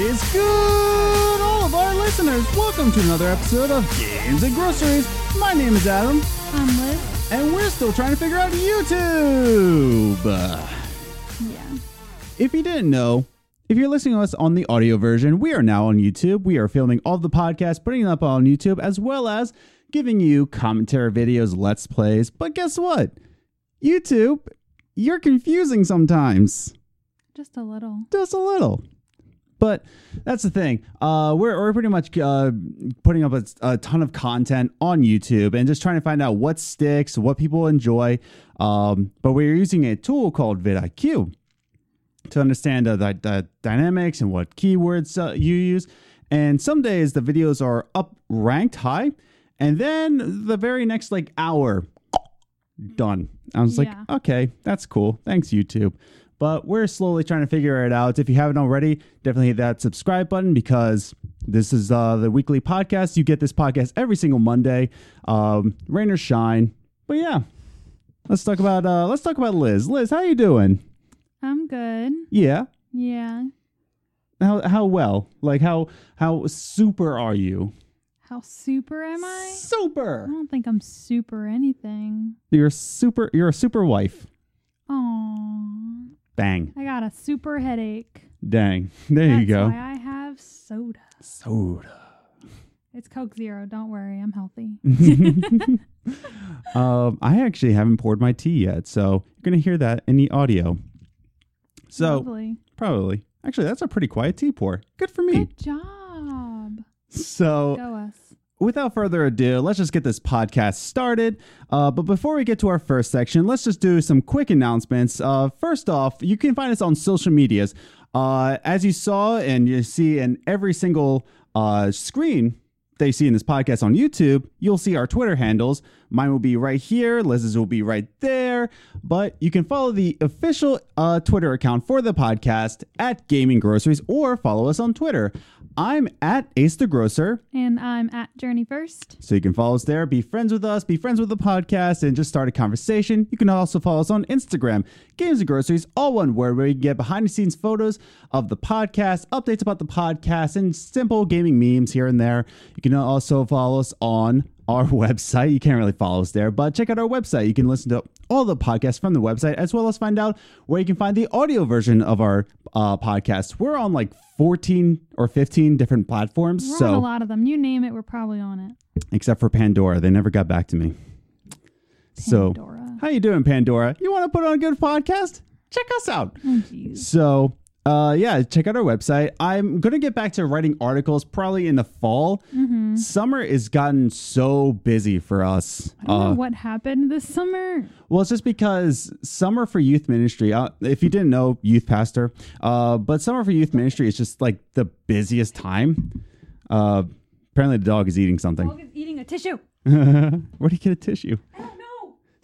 Is good, all of our listeners? Welcome to another episode of Games and Groceries. My name is Adam, I'm Liz. and we're still trying to figure out YouTube. Yeah. If you didn't know, if you're listening to us on the audio version, we are now on YouTube. We are filming all the podcasts, putting them up on YouTube, as well as giving you commentary videos, let's plays. But guess what? YouTube, you're confusing sometimes. Just a little. just a little. But that's the thing. Uh, we're, we're pretty much uh, putting up a, a ton of content on YouTube and just trying to find out what sticks, what people enjoy. Um, but we're using a tool called vidIQ to understand uh, the, the dynamics and what keywords uh, you use. And some days the videos are up ranked high, and then the very next like hour, done. I was Yeah. like, okay, that's cool. Thanks, YouTube. But we're slowly trying to figure it out. If you haven't already, definitely hit that subscribe button because this is uh, the weekly podcast. You get this podcast every single Monday, um, rain or shine. But yeah, let's talk about uh, let's talk about Liz. Liz, how you doing? I'm good. Yeah, Yeah. how how well? Like how how super are you? How super am I? Super. I don't think I'm super anything. You're super. You're a super wife. Aww. Bang. I got a super headache. Dang. There That's you go. why I have soda. Soda. It's Coke Zero. Don't worry. I'm healthy. um, I actually haven't poured my tea yet, so you're gonna hear that in the audio. So Lovely. probably, actually, that's a pretty quiet tea pour. Good for me. Good job. So. Without further ado, let's just get this podcast started. Uh, but before we get to our first section, let's just do some quick announcements. Uh, first off, you can find us on social medias. Uh, as you saw and you see in every single uh, screen you see in this podcast on YouTube, you'll see our Twitter handles. Mine will be right here, Liz's will be right there. But you can follow the official uh, Twitter account for the podcast at Gaming Groceries or follow us on Twitter. I'm at Ace the Grocer. And I'm at Journey First. So you can follow us there, be friends with us, be friends with the podcast, and just start a conversation. You can also follow us on Instagram, Games and Groceries, all one word, where you can get behind the scenes photos of the podcast, updates about the podcast, and simple gaming memes here and there. You can also follow us on our website. You can't really follow us there, but check out our website. You can listen to all the podcasts from the website, as well as find out where you can find the audio version of our uh, podcast. We're on like 14 or 15 different platforms. We're so a lot of them. You name it, we're probably on it. except for Pandora. They never got back to me. So, Pandora. how you doing, Pandora? You want to put on a good podcast? Check us out. Oh. So, uh, yeah, check out our website. I'm gonna get back to writing articles probably in the fall. Mm-hmm. Summer has gotten so busy for us. I don't Uh, know what happened this summer. well, it's just because summer for youth ministry. Uh, if you didn't know, youth pastor. Uh, but summer for youth ministry is just like the busiest time. Uh, apparently, the dog is eating something. Dog is eating a tissue. Where do you get a tissue?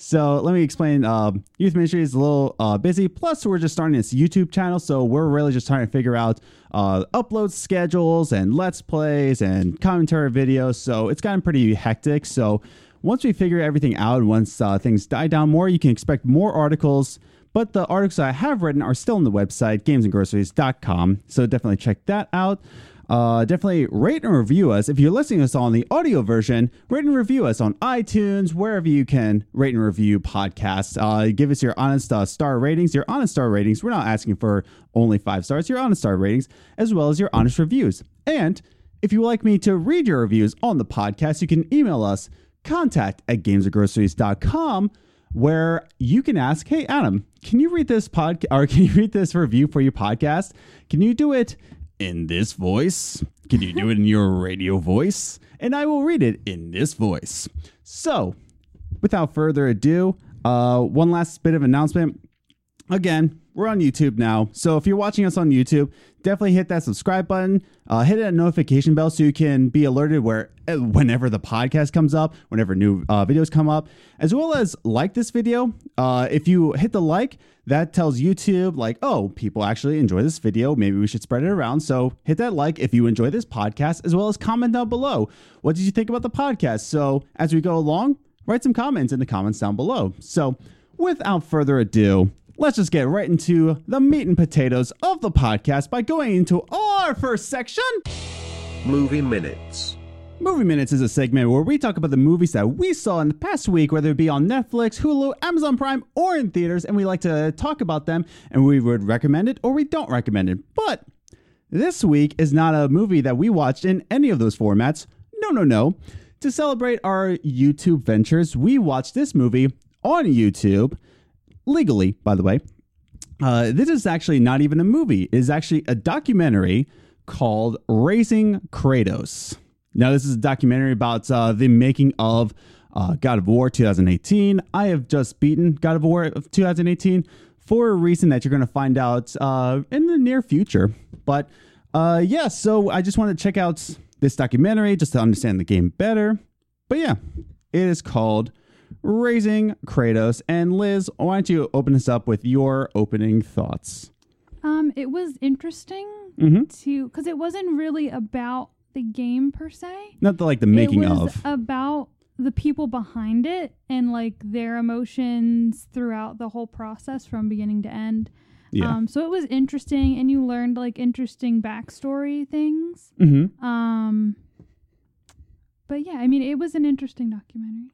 So let me explain. Um, youth ministry is a little uh, busy. Plus, we're just starting this YouTube channel, so we're really just trying to figure out uh, upload schedules and let's plays and commentary videos. So it's gotten pretty hectic. So once we figure everything out, once uh, things die down more, you can expect more articles. But the articles I have written are still on the website, gamesandgroceries.com. So definitely check that out. Uh, definitely rate and review us. If you're listening to us on the audio version, rate and review us on iTunes, wherever you can rate and review podcasts. Uh, give us your honest uh, star ratings. Your honest star ratings, we're not asking for only five stars, your honest star ratings, as well as your honest reviews. And if you would like me to read your reviews on the podcast, you can email us contact at gamesandgroceries.com where you can ask, "Hey Adam, can you read this podcast or can you read this review for your podcast? Can you do it in this voice? Can you do it in your radio voice? And I will read it in this voice." So, without further ado, uh, one last bit of announcement. Again, we're on YouTube now. So if you're watching us on YouTube, definitely hit that subscribe button. Uh, hit that notification bell so you can be alerted where uh, whenever the podcast comes up, whenever new uh, videos come up, as well as like this video. Uh, if you hit the like, that tells YouTube like, oh, people actually enjoy this video. Maybe we should spread it around. So hit that like if you enjoy this podcast, as well as comment down below. What did you think about the podcast? So as we go along, write some comments in the comments down below. So without further ado, let's just get right into the meat and potatoes of the podcast by going into our first section. Movie Minutes. Movie Minutes is a segment where we talk about the movies that we saw in the past week, whether it be on Netflix, Hulu, Amazon Prime, or in theaters, and we like to talk about them and we would recommend it or we don't recommend it. But this week is not a movie that we watched in any of those formats. No, no, no. To celebrate our YouTube ventures, we watched this movie on YouTube, legally, by the way. Uh, this is actually not even a movie, it is actually a documentary called Raising Kratos. Now, this is a documentary about uh, the making of uh, God of War 2018. I have just beaten God of War of 2018 for a reason that you're going to find out uh, in the near future. But uh, yeah, so I just wanted to check out this documentary just to understand the game better. But yeah, it is called Raising Kratos. And Liz, why don't you open us up with your opening thoughts? Um, it was interesting mm-hmm. to because it wasn't really about the game per se. Not the, like the making it was of. about the people behind it and like their emotions throughout the whole process from beginning to end. Yeah. Um, so it was interesting, and you learned like interesting backstory things. mm-hmm. Um, but yeah, I mean, it was an interesting documentary.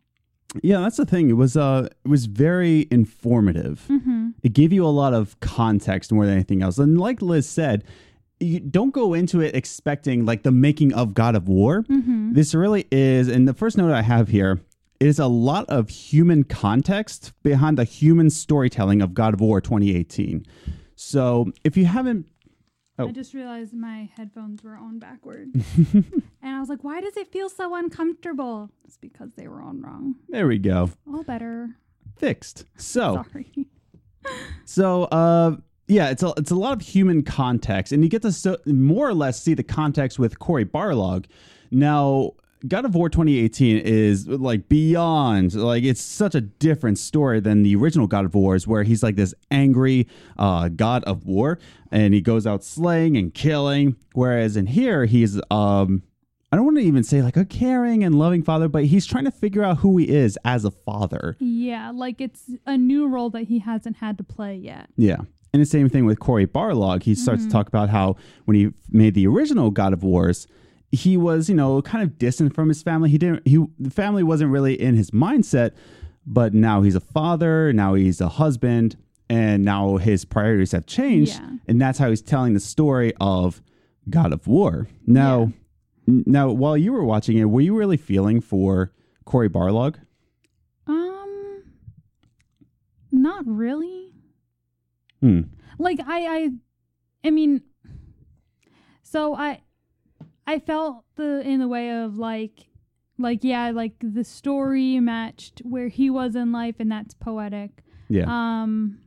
Yeah, that's the thing. It was uh, it was very informative. Mm-hmm. It gave you a lot of context more than anything else. And like Liz said, you don't go into it expecting like the making of God of War. Mm-hmm. This really is, and the first note I have here is a lot of human context behind the human storytelling of God of War 2018. So if you haven't, Oh. I just realized my headphones were on backwards. and I was like, why does it feel so uncomfortable? It's because they were on wrong. there we go, All better. fixed. So. Sorry. So, uh, yeah, it's a it's a lot of human context, and you get to so, more or less see the context with Cory Barlog. Now, God of War 2018 is like beyond like it's such a different story than the original God of Wars, where he's like this angry uh, God of War, and he goes out slaying and killing. Whereas in here, he's um. I don't want to even say like a caring and loving father, but he's trying to figure out who he is as a father. yeah, like it's a new role that he hasn't had to play yet. Yeah. And the same thing with Cory Barlog. He starts to talk about how when he made the original God of Wars, he was, you know, kind of distant from his family. He didn't he the family wasn't really in his mindset, but now he's a father, now he's a husband, and now his priorities have changed. Yeah. And that's how he's telling the story of God of War. Now n- now while you were watching it, were you really feeling for Cory Barlog? Um, not really. Hmm. Like I, I, I mean, so I, I felt the in the way of like, like yeah, like the story matched where he was in life, and that's poetic. Yeah. Um,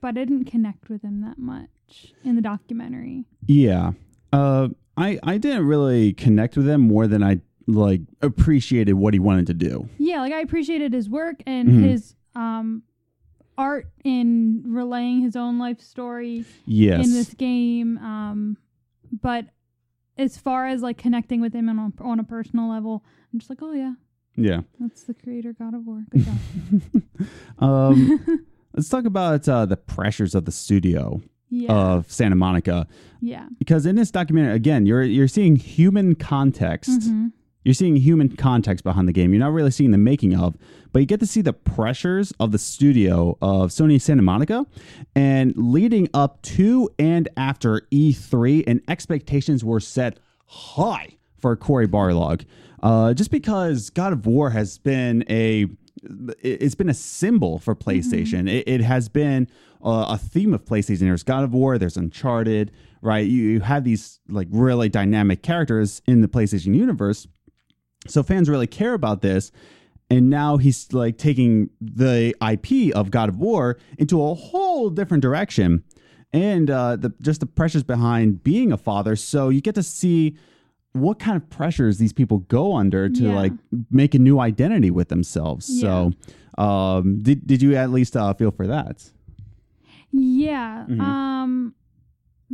but I didn't connect with him that much in the documentary. Yeah. Uh I I didn't really connect with him more than I like appreciated what he wanted to do. Yeah, like I appreciated his work and Mhm. his um art in relaying his own life story Yes. in this game. Um, but as far as like connecting with him on a, on a personal level, I'm just like, oh yeah, yeah. that's the creator God of War. Good job. Um let's talk about uh the pressures of the studio yeah, of Santa Monica yeah, because in this documentary again, you're you're seeing human context. Mhm. You're seeing human context behind the game. You're not really seeing the making of, but you get to see the pressures of the studio of Sony Santa Monica and leading up to and after E3, and expectations were set high for Corey Barlog. Uh, just because God of War has been a it's been a symbol for PlayStation. It, it has been uh, a theme of PlayStation. There's God of War, there's Uncharted, right? You, you have these like really dynamic characters in the PlayStation universe. So fans really care about this. And now he's like taking the IP of God of War into a whole different direction. And uh, the just the pressures behind being a father. So you get to see what kind of pressures these people go under to Yeah. like make a new identity with themselves. So um, did, did you at least uh, feel for that? yeah. Mhm. Um,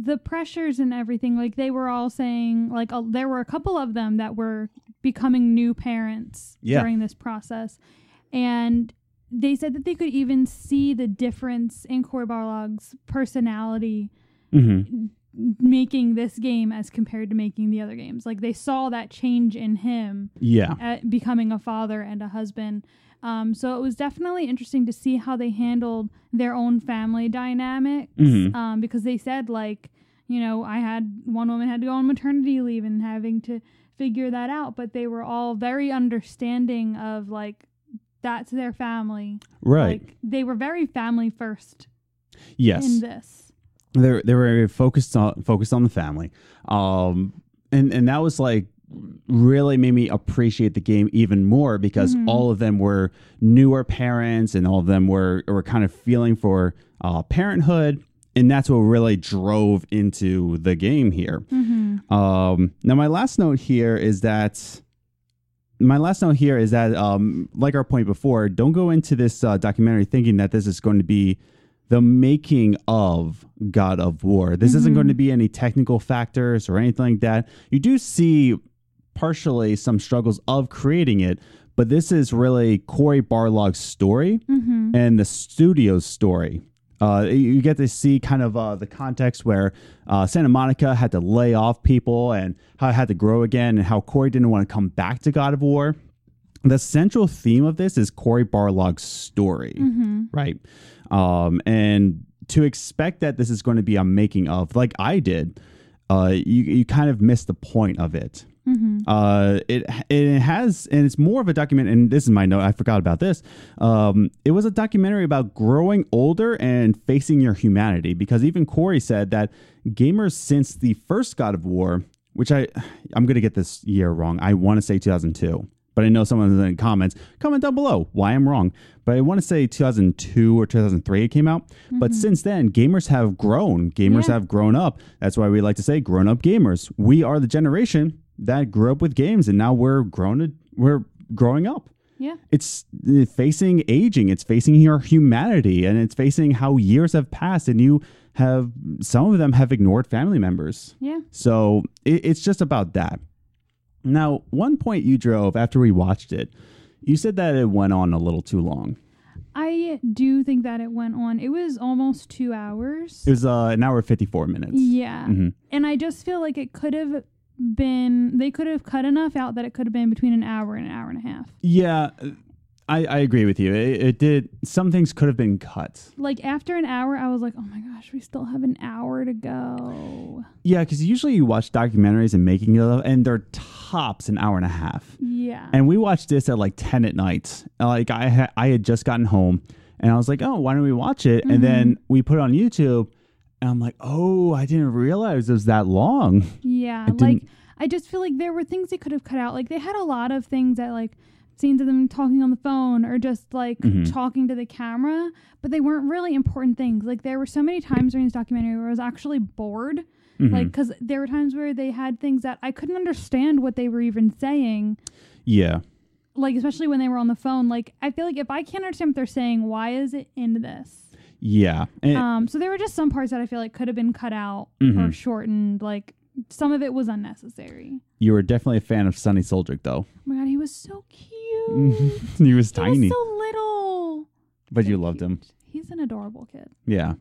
the pressures and everything, like they were all saying, like there were a couple of them that were becoming new parents Yeah. during this process, and they said that they could even see the difference in Cory Barlog's personality Mm-hmm. making this game as compared to making the other games. Like they saw that change in him Yeah. becoming a father and a husband. Um, so it was definitely interesting to see how they handled their own family dynamics. Mhm. Um, because they said like, you know, I had one woman had to go on maternity leave and having to figure that out, but they were all very understanding of like that's their family. Right. Like they were very family first yes. in this. they they were focused on focused on the family um and and that was like really made me appreciate the game even more because Mhm. all of them were newer parents and all of them were were kind of feeling for uh, parenthood and that's what really drove into the game here Mm-hmm. um, now, my last note here is that my last note here is that, um, like our point before, don't go into this uh, documentary thinking that this is going to be the making of God of War. This isn't Mhm. going to be any technical factors or anything like that. You do see partially some struggles of creating it, but this is really Cory Barlog's story Mm-hmm. and the studio's story. Uh, you get to see kind of uh, the context where uh, Santa Monica had to lay off people and how it had to grow again, and how Cory didn't want to come back to God of War. The central theme of this is Cory Barlog's story, Mm-hmm. right? Um, and to expect that this is going to be a making of, like I did, uh, you you kind of miss the point of it. Mm-hmm. Uh, it it has, and it's more of a document. And this is my note. I forgot about this. Um, it was a documentary about growing older and facing your humanity. Because even Cory said that gamers since the first God of War, which I I'm gonna get this year wrong. I want to say 2002, but I know someone in the comments comment down below why I'm wrong. But I want to say 2002 or 2003 it came out. But since then, gamers have grown. Gamers Yeah. have grown up. That's why we like to say grown up gamers. We are the generation that grew up with games, and now we're grown. We're growing up. Yeah. It's facing aging. It's facing your humanity, and it's facing how years have passed, and you have some of them have ignored family members. Yeah. So it, it's just about that. Now, one point you drove after we watched it, you said that it went on a little too long. I do think that it went on. It was almost two hours. It was uh, an hour fifty four minutes. yeah. Mhm. And I just feel like it could have been, they could have cut enough out that it could have been between an hour and an hour and a half. Yeah, I, I agree with you. It, it did. Some things could have been cut. Like after an hour, I was like, oh my gosh, we still have an hour to go. Yeah, because usually you watch documentaries and making of, and they're tops an hour and a half. Yeah. And we watched this at like ten at night. Like I ha- I had just gotten home, and I was like, oh, why don't we watch it? And then mm-hmm. we put it on YouTube, and I'm like, oh, I didn't realize it was that long. Yeah, It like I just feel like there were things they could have cut out. Like they had a lot of things that like scenes of them talking on the phone or just like Mhm. talking to the camera, but they weren't really important things. Like there were so many times during this documentary where I was actually bored. Mhm. Like cuz there were times where they had things that I couldn't understand what they were even saying. yeah, Like especially when they were on the phone. Like I feel like if I can't understand what they're saying, why is it in this? Yeah, and, Um, so there were just some parts that I feel like could have been cut out or Mhm. shortened. Like some of it was unnecessary. you were definitely a fan of Sunny Suljic, though. Oh my god, he was so cute. he was He tiny, was so little. but you So loved him. He's an adorable kid. Yeah.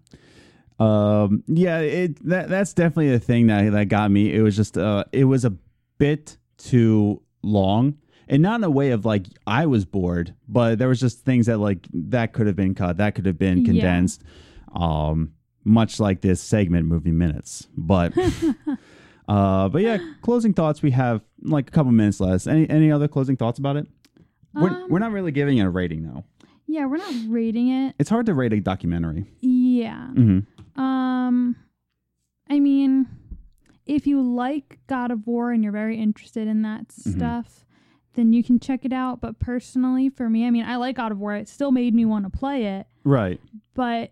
Um yeah, it that that's definitely a thing that that got me. It was just uh it was a bit too long. And not in a way of like I was bored, but there was just things that like that could have been cut, that could have been Yeah. condensed. Um much like this segment movie minutes. But uh but yeah, closing thoughts we have like a couple minutes left. Any any other closing thoughts about it? We're, Um, we're not really giving it a rating though. Yeah, we're not rating it. It's hard to rate a documentary. Yeah. Mhm. Um I mean, if you like God of War and you're very interested in that Mhm. stuff, then you can check it out. But personally, for me, I mean, I like God of War. It still made me want to play it, Right. but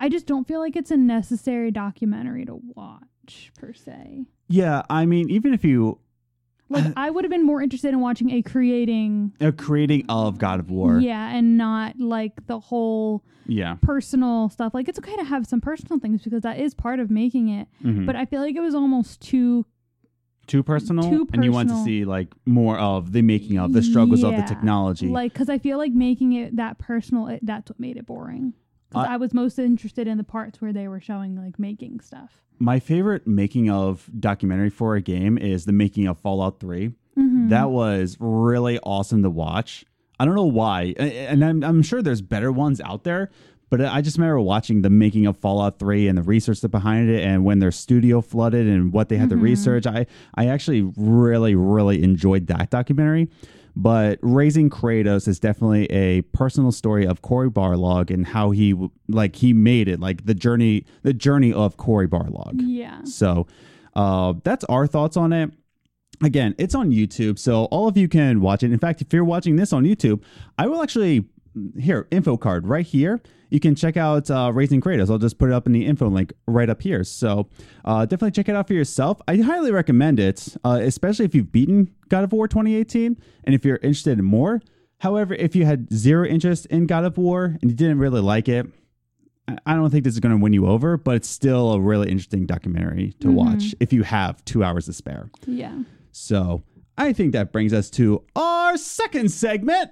I just don't feel like it's a necessary documentary to watch per se. Yeah, I mean, even if you Like I would have been more interested in watching a creating a creating of God of War. Yeah, and not like the whole Yeah. personal stuff. Like it's okay to have some personal things because that is part of making it. Mhm. But I feel like it was almost too too personal, Too and you want to personal. see like more of the making of the struggles of the Yeah. technology. Like, because I feel like making it that personal, it, that's what made it boring. Because I- I was most interested in the parts where they were showing like making stuff. My favorite making of documentary for a game is the making of Fallout 3. Mm-hmm. That was really awesome to watch. I don't know why, a- and I'm, I'm sure there's better ones out there, but I just remember watching the making of Fallout 3 and the research that behind it, and when their studio flooded and what they had to research. I I actually really really enjoyed that documentary. But raising Kratos is definitely a personal story of Cory Barlog and how he like he made it, like the journey the journey of Cory Barlog. Yeah. So uh, that's our thoughts on it. Again, it's on YouTube, so all of you can watch it. In fact, if you're watching this on YouTube, I will actually here info card right here. You can check out uh, Raising Kratos. I'll just put it up in the info link right up here. So uh, definitely check it out for yourself. I highly recommend it, uh, especially if you've beaten God of War 2018 and if you're interested in more. However, if you had zero interest in God of War and you didn't really like it, I- I don't think this is going to win you over, but it's still a really interesting documentary to watch if you have two hours to spare. Yeah. So I think that brings us to our second segment.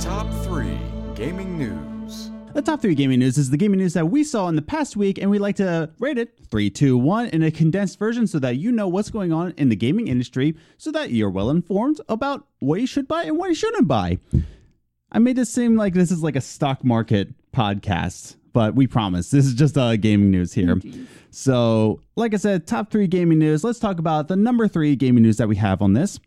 Top 3 Gaming News. The top three gaming news is the gaming news that we saw in the past week, and we like to rate it three, two, one in a condensed version so that you know what's going on in the gaming industry so that you're well informed about what you should buy and what you shouldn't buy. I made it seem like this is like a stock market podcast, but we promise this is just uh, gaming news here. So, like I said, top three gaming news. Let's talk about the number three gaming news that we have on this.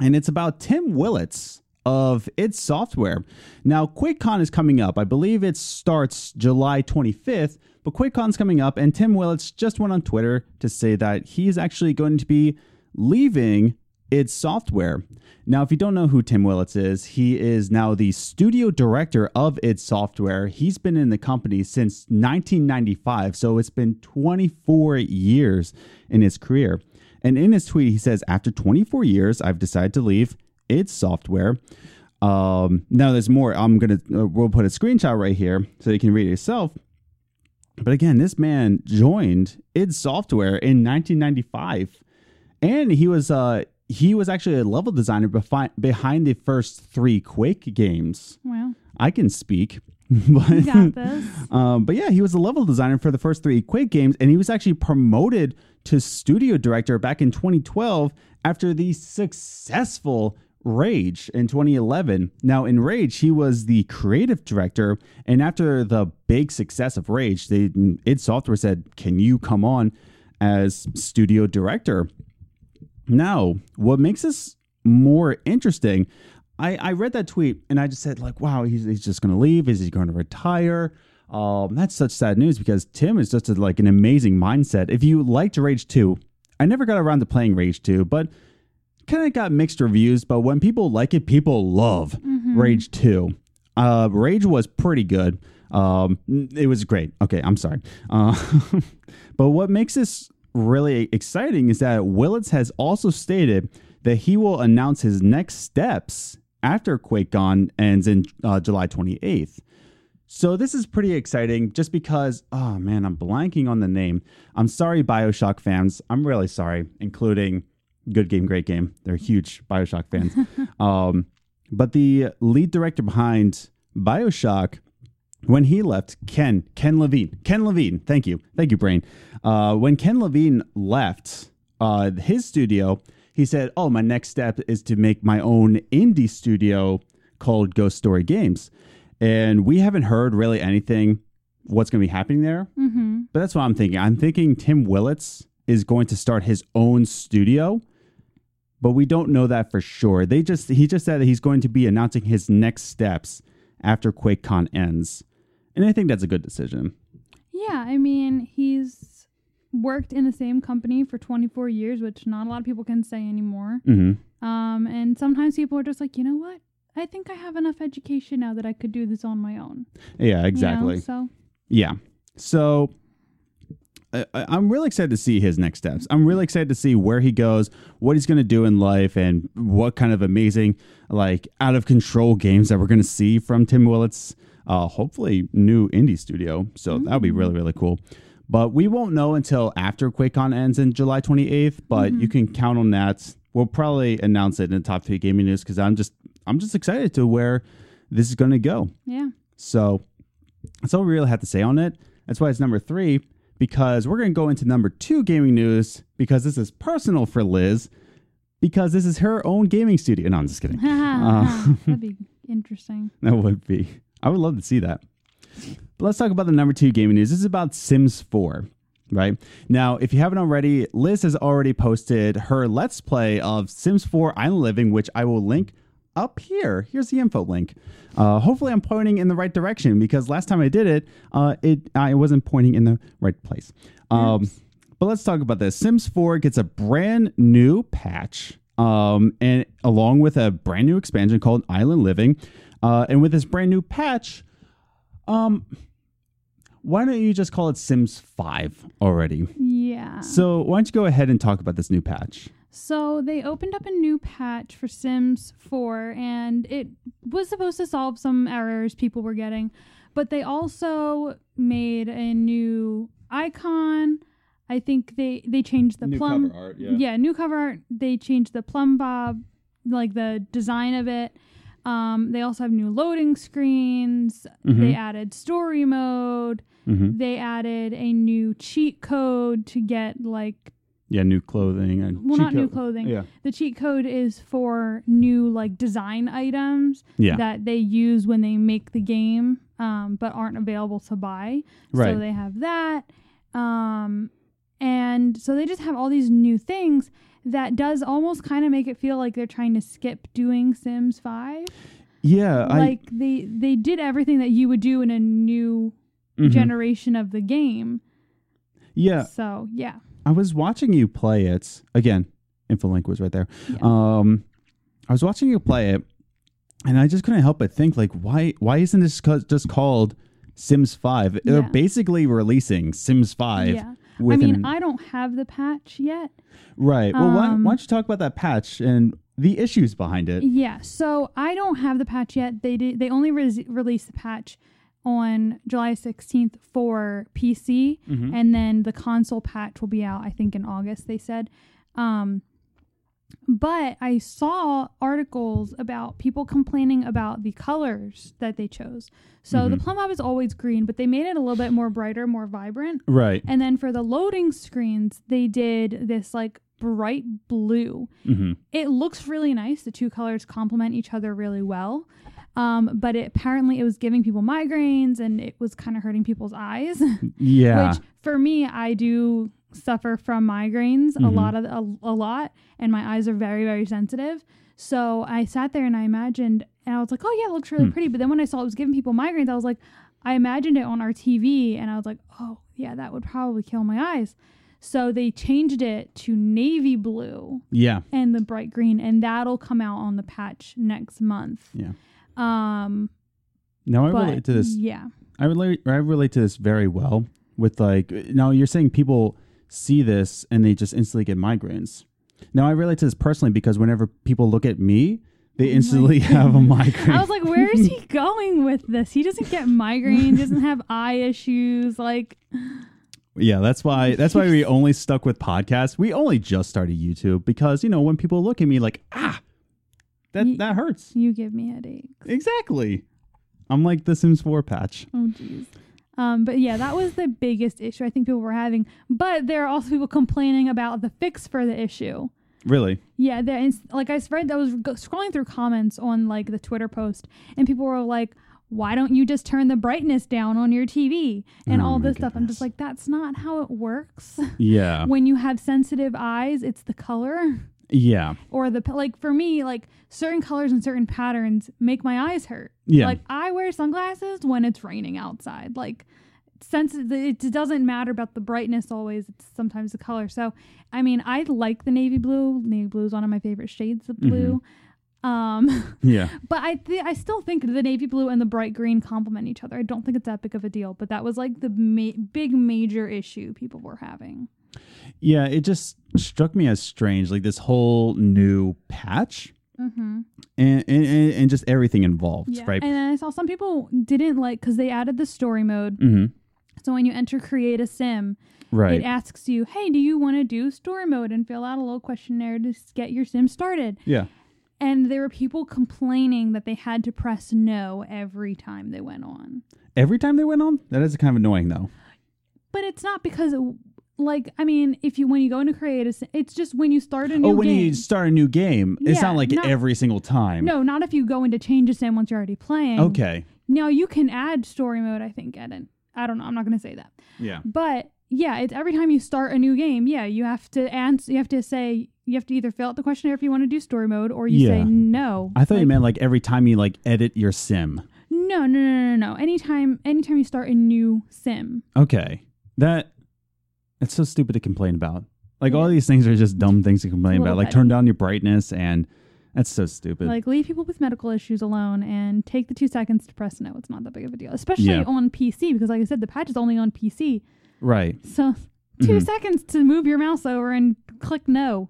And it's about Tim Willits of id Software. Now, QuakeCon is coming up. I believe it starts July 25th, but QuakeCon's coming up, and Tim Willits just went on Twitter to say that he's actually going to be leaving id Software. Now, if you don't know who Tim Willits is, he is now the studio director of id Software. He's been in the company since 1995, so it's been 24 years in his career. And in his tweet, he says, After 24 years, I've decided to leave id Software. Um, now, there's more. I'm going to, uh, we'll put a screenshot right here so you can read it yourself. But again, this man joined id Software in 1995 and he was uh he was actually a level designer befi- behind the first three Quake games. Well, I can speak, but got this. um, but yeah, he was a level designer for the first three Quake games, and he was actually promoted to studio director back in 2012 after the successful Rage in 2011. Now, in Rage, he was the creative director, and after the big success of Rage, they id Software said, "Can you come on as studio director?" Now, what makes this more interesting, I, I read that tweet and I just said, like, wow, he's, he's just going to leave. Is he going to retire? Um, that's such sad news because Tim is just a, like an amazing mindset. If you liked Rage 2, I never got around to playing Rage 2, but kind of got mixed reviews. But when people like it, people love Rage 2. Uh, Rage was pretty good. Um, it was great. Okay, I'm sorry. Uh, but what makes this really exciting is that Willits has also stated that he will announce his next steps after QuakeCon ends in uh, July 28th. So this is pretty exciting just because, oh man, I'm blanking on the name. I'm sorry, Bioshock fans. I'm really sorry, including Good Game, Great Game. They're huge Bioshock fans. um, but the lead director behind Bioshock, when he left, Ken, Ken Levine, Ken Levine, thank you, thank you, Brain. Uh, when Ken Levine left uh, his studio, he said, "Oh, my next step is to make my own indie studio called Ghost Story Games," and we haven't heard really anything what's going to be happening there. Mm-hmm. But that's what I'm thinking. I'm thinking Tim Willits is going to start his own studio, but we don't know that for sure. They just he just said that he's going to be announcing his next steps after QuakeCon ends, and I think that's a good decision. Yeah, I mean, he's worked in the same company for 24 years, which not a lot of people can say anymore. hmm Um, and sometimes people are just like, you know what? I think I have enough education now that I could do this on my own. Yeah, you know? exactly. So Yeah. So I, I'm really excited to see his next steps. I'm really excited to see where he goes, what he's going to do in life, and what kind of amazing, like, out of control games that we're going to see from Tim Willits. Uh, hopefully, new indie studio. So that would be really, really cool. But we won't know until after QuakeCon ends in July 28th. But you can count on that. We'll probably announce it in the top three gaming news because I'm just I'm just excited to where this is going to go. Yeah. So that's all we really have to say on it. That's why it's number three, because we're going to go into number two gaming news because this is personal for Liz, because this is her own gaming studio. No, I'm just kidding. Uh, That'd be interesting. That would be. I would love to see that. But let's talk about the number two gaming news. This is about Sims 4, right? Now, if you haven't already, Liz has already posted her Let's Play of Sims 4 Island Living, which I will link up here. Here's the info link. Uh, hopefully, I'm pointing in the right direction because last time I did it, uh, it I wasn't pointing in the right place. Um, but let's talk about this. Sims 4 gets a brand new patch, um, and along with a brand new expansion called Island Living. Uh, and with this brand new patch, um, why don't you just call it Sims 5 already? Yeah. So why don't you go ahead and talk about this new patch? So they opened up a new patch for Sims 4 and it was supposed to solve some errors people were getting, but they also made a new icon. I think they they changed the plum art, yeah. new cover art. They changed the plum bob, like the design of it. Um, they also have new loading screens. They added story mode. Mhm. They added a new cheat code to get like Yeah, new clothing and well, cheat not new code. clothing. Yeah, The cheat code is for new like design items yeah, that they use when they make the game, um, but aren't available to buy. Right. So they have that, um, and so they just have all these new things that does almost kind of make it feel like they're trying to skip doing Sims Five. yeah. I, like they they did everything that you would do in a new mhm. generation of the game. yeah. So yeah. I was watching you play it again. Info link was right there. Yeah. Um, I was watching you play it, and I just couldn't help but think, like, why? Why isn't this co- just called Sims Five? They're basically releasing Sims Five. Yeah. I mean, an- I don't have the patch yet. right. Well, why, um, why don't you talk about that patch and the issues behind it? Yeah, so I don't have the patch yet. They did. They only re- released the patch on July 16th for PC, Mhm. and then the console patch will be out. I think in August. They said. Um, but I saw articles about people complaining about the colors that they chose. So the plum bob is always green, but they made it a little bit more brighter, more vibrant. Right. And then for the loading screens, they did this like bright blue hmm it looks really nice. The two colors complement each other really well. Um, but it, apparently it was giving people migraines and it was kind of hurting people's eyes. Yeah. Which for me, I do suffer from migraines a Mhm. lot of a, a lot, and my eyes are very very sensitive. So I sat there and I imagined, and I was like, oh yeah, it looks really Hmm. pretty. But then when I saw it was giving people migraines, I was like, I imagined it on our TV, and I was like, oh yeah, that would probably kill my eyes. So they changed it to navy blue yeah. and the bright green, and that'll come out on the patch next month. Yeah. Um, Now I but relate to this. yeah, I relate. I relate to this very well. With like, now you're saying people see this and they just instantly get migraines. Now I relate to this personally because whenever people look at me, they instantly have a migraine. I was like, where is he going with this? He doesn't get migraines, doesn't have eye issues. Like, Yeah, that's why that's why we only stuck with podcasts. We only just started YouTube because, you know, when people look at me like, ah, that that hurts. you give me headaches. Exactly. I'm like the Sims 4 patch. Oh, jeez. Um, but yeah, that was the biggest issue I think people were having. But there are also people complaining about the fix for the issue. Really? Yeah, there is like I read I was scrolling through comments on like the Twitter post, and people were like, "Why don't you just turn the brightness down on your TV and Oh all this stuff?" I'm just like, "That's not how it works." Yeah. when you have sensitive eyes, it's the color Yeah. or the like. For me, like certain colors and certain patterns make my eyes hurt. Yeah. Like I wear sunglasses when it's raining outside. Like sense it doesn't matter about the brightness always. It's sometimes the color. So I mean, I like the navy blue. Navy blue is one of my favorite shades of blue. Um, Yeah. but I th- I still think the navy blue and the bright green complement each other. I don't think it's that big of a deal. But that was like the ma- big major issue people were having. Yeah, it just struck me as strange, like this whole new patch Mm-hmm. and and, and just everything involved, Yeah. right? And I saw some people didn't like because they added the story mode. mm-hmm. So when you enter create a sim, Right. it asks you, "Hey, do you want to do story mode and fill out a little questionnaire to get your sim started?" yeah. And there were people complaining that they had to press no every time they went on. Every time they went on, that is kind of annoying though. But it's not because, like, I mean, if you when you go into create a, it's just when you start a oh, new oh, when game. you start a new game, it's not like not- every single time. no, not if you go into change a sim once you're already playing. Okay. Now you can add story mode. I think at it. I don't know. I'm not going to say that. Yeah. But yeah, it's every time you start a new game, yeah, you have to answer. You have to say you have to either fill out the questionnaire if you want to do story mode, or you say no. I thought you meant like every time you like edit your sim. no, no, no, no, no, no. Anytime, anytime you start a new sim, Okay. That it's so stupid to complain about. Like all these things are just dumb things to complain about. Like turn down your brightness and that's so stupid. like leave people with medical issues alone and take the two seconds to press no. It's not that big of a deal, especially Yeah. on PC because, like I said, the patch is only on PC. right. So 2 Mhm. seconds to move your mouse over and click no.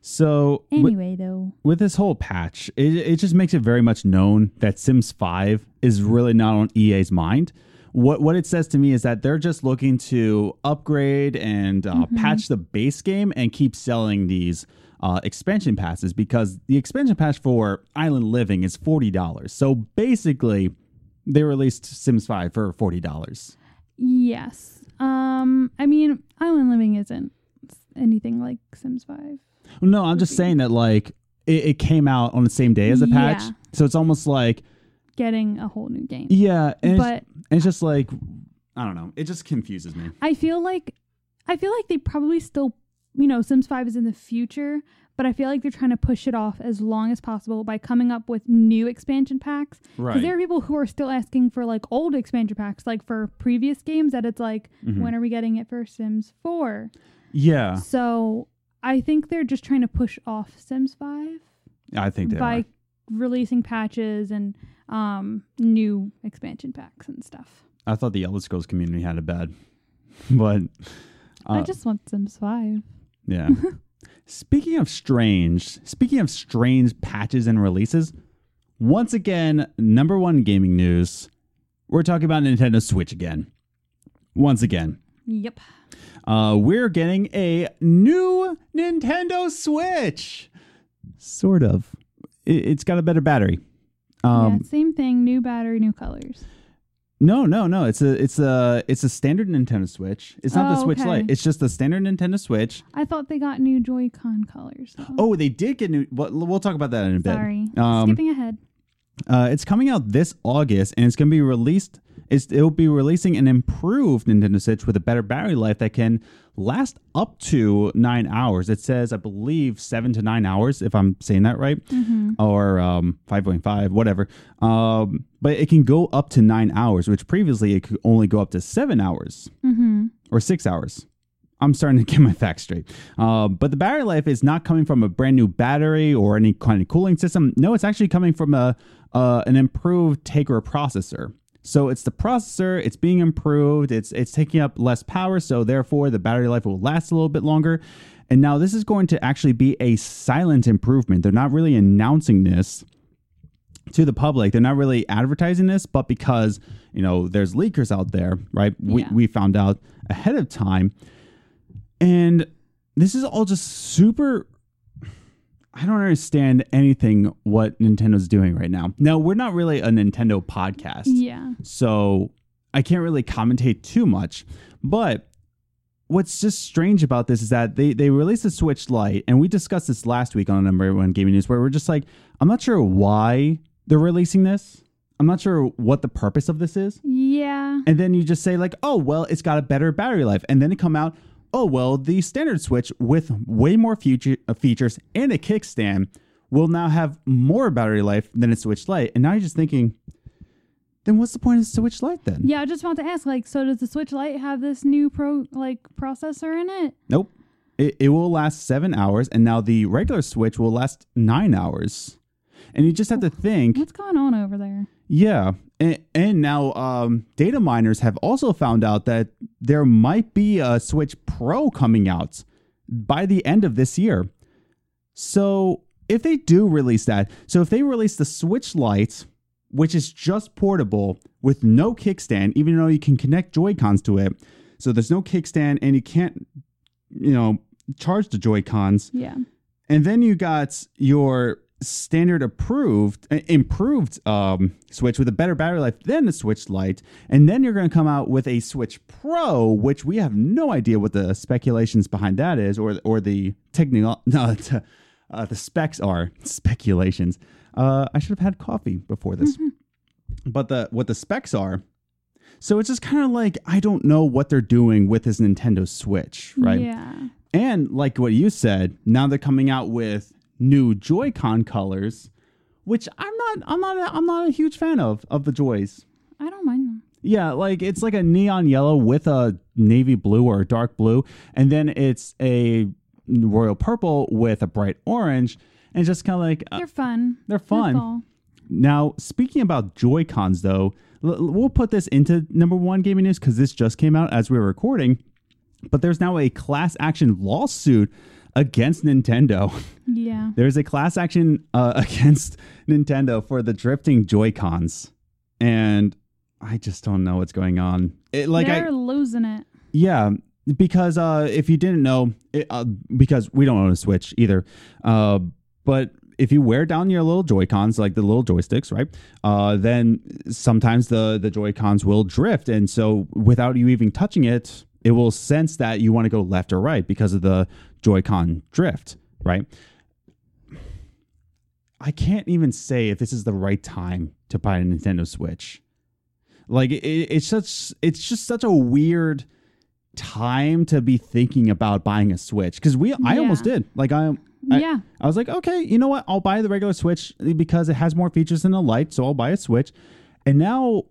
So Anyway, though, with this whole patch, it, it just makes it very much known that Sims 5 is really not on EA's mind. What what it says to me is that they're just looking to upgrade and uh, Mm-hmm. patch the base game and keep selling these uh, expansion passes because the expansion pass for Island Living is forty dollars. So basically, they released Sims 5 for forty dollars. yes. Um, I mean, Island Living isn't anything like Sims Five. No, I'm just saying that like it, it came out on the same day as the patch, Yeah. so it's almost like Getting a whole new game, yeah, and but And it's just like I don't know. It just confuses me. I feel like I feel like they probably still, you know, Sims 5 is in the future, but I feel like they're trying to push it off as long as possible by coming up with new expansion packs. Right. Because there are people who are still asking for like old expansion packs, like for previous games, that it's like, Mhm. when are we getting it for Sims 4? Yeah, So I think they're just trying to push off Sims 5 I think they by are. releasing patches and um, new expansion packs and stuff. I thought the Elder Scrolls community had it bad, but I uh, just want Sims 5. yeah. speaking of strange, speaking of strange patches and releases, once again, number one gaming news. We're talking about Nintendo Switch again. Once again, Yep. uh, we're getting a new Nintendo Switch. Sort of. It's got a better battery. Um, yeah, same thing. New battery, new colors. No, no, no. It's a it's a it's a standard Nintendo Switch. It's not the Oh, Switch okay. Lite. It's just the standard Nintendo Switch. I thought they got new Joy-Con colors. though. Oh, they did get new. Well, we'll talk about that in a bit. sorry. Um, Skipping ahead. uh, it's coming out this August, and it's going to be released. It's, it'll be releasing an improved Nintendo Switch with a better battery life that can last up to nine hours. It says, I believe, seven to nine hours, if I'm saying that right, Mm-hmm. or um, 5.5, whatever. Um, but it can go up to nine hours, which previously it could only go up to seven hours. Mm-hmm. or six hours. I'm starting to get my facts straight. Uh, but the battery life is not coming from a brand new battery or any kind of cooling system. No, it's actually coming from a uh, an improved Tegra processor. So it's the processor. It's being improved. It's it's taking up less power. So therefore, the battery life will last a little bit longer. And now this is going to actually be a silent improvement. They're not really announcing this to the public. They're not really advertising this, but because you know there's leakers out there, right? We Yeah. we found out ahead of time, and this is all just super. I don't understand anything what Nintendo's doing right now. Now we're not really a Nintendo podcast, Yeah. so I can't really commentate too much. But what's just strange about this is that they they released the Switch Lite, and we discussed this last week on number one gaming news, where we're just like, I'm not sure why they're releasing this. I'm not sure what the purpose of this is. Yeah. And then you just say like, oh well, it's got a better battery life, and then it come out, oh well, the standard Switch with way more future, uh, features and a kickstand will now have more battery life than a Switch Lite. And now you're just thinking, then what's the point of the Switch Lite then? Yeah, I just want to ask, like, so does the Switch Lite have this new pro like processor in it? Nope. It, it will last seven hours, and now the regular Switch will last nine hours. And you just have to think, What's going on over there? yeah. And, and now um, data miners have also found out that there might be a Switch Pro coming out by the end of this year. So if they do release that, so if they release the Switch Lite which is just portable with no kickstand, even though you can connect Joy Cons to it. So there's no kickstand, and you can't, you know, charge the Joy Cons. Yeah. And then you got your standard approved, uh, improved um, Switch with a better battery life than the Switch Lite. And then you're going to come out with a Switch Pro, which we have no idea what the speculations behind that is, or or the technical, no, t- uh, the specs are speculations. Uh, I should have had coffee before this, but the what the specs are. So it's just kind of like I don't know what they're doing with this Nintendo Switch, right? Yeah. And like what you said, now they're coming out with new Joy-Con colors, which I'm not I'm not a, I'm not a huge fan of of the Joys. I don't mind them. Yeah, like it's like a neon yellow with a navy blue or a dark blue, and then it's a royal purple with a bright orange, and just kind of like uh, They're fun. they're fun. Now, speaking about Joy Cons, though, l- we'll put this into number one gaming news because this just came out as we were recording. But there's now a class action lawsuit against Nintendo. Yeah. There's a class action uh, against Nintendo for the drifting Joy Cons, and I just don't know what's going on. It, like I, They're losing it. yeah, because uh, if you didn't know, it, uh, because we don't own a Switch either, uh, but if you wear down your little Joy Cons, like the little joysticks, right? Uh, then sometimes the the Joy Cons will drift, and so without you even touching it, it will sense that you want to go left or right because of the Joy-Con drift, right? I can't even say if this is the right time to buy a Nintendo Switch. Like it, it's such it's just such a weird time to be thinking about buying a Switch because we I almost did. Like I I- yeah. I was like, okay, you know what? I'll buy the regular Switch because it has more features than the Lite, so I'll buy a Switch. And now,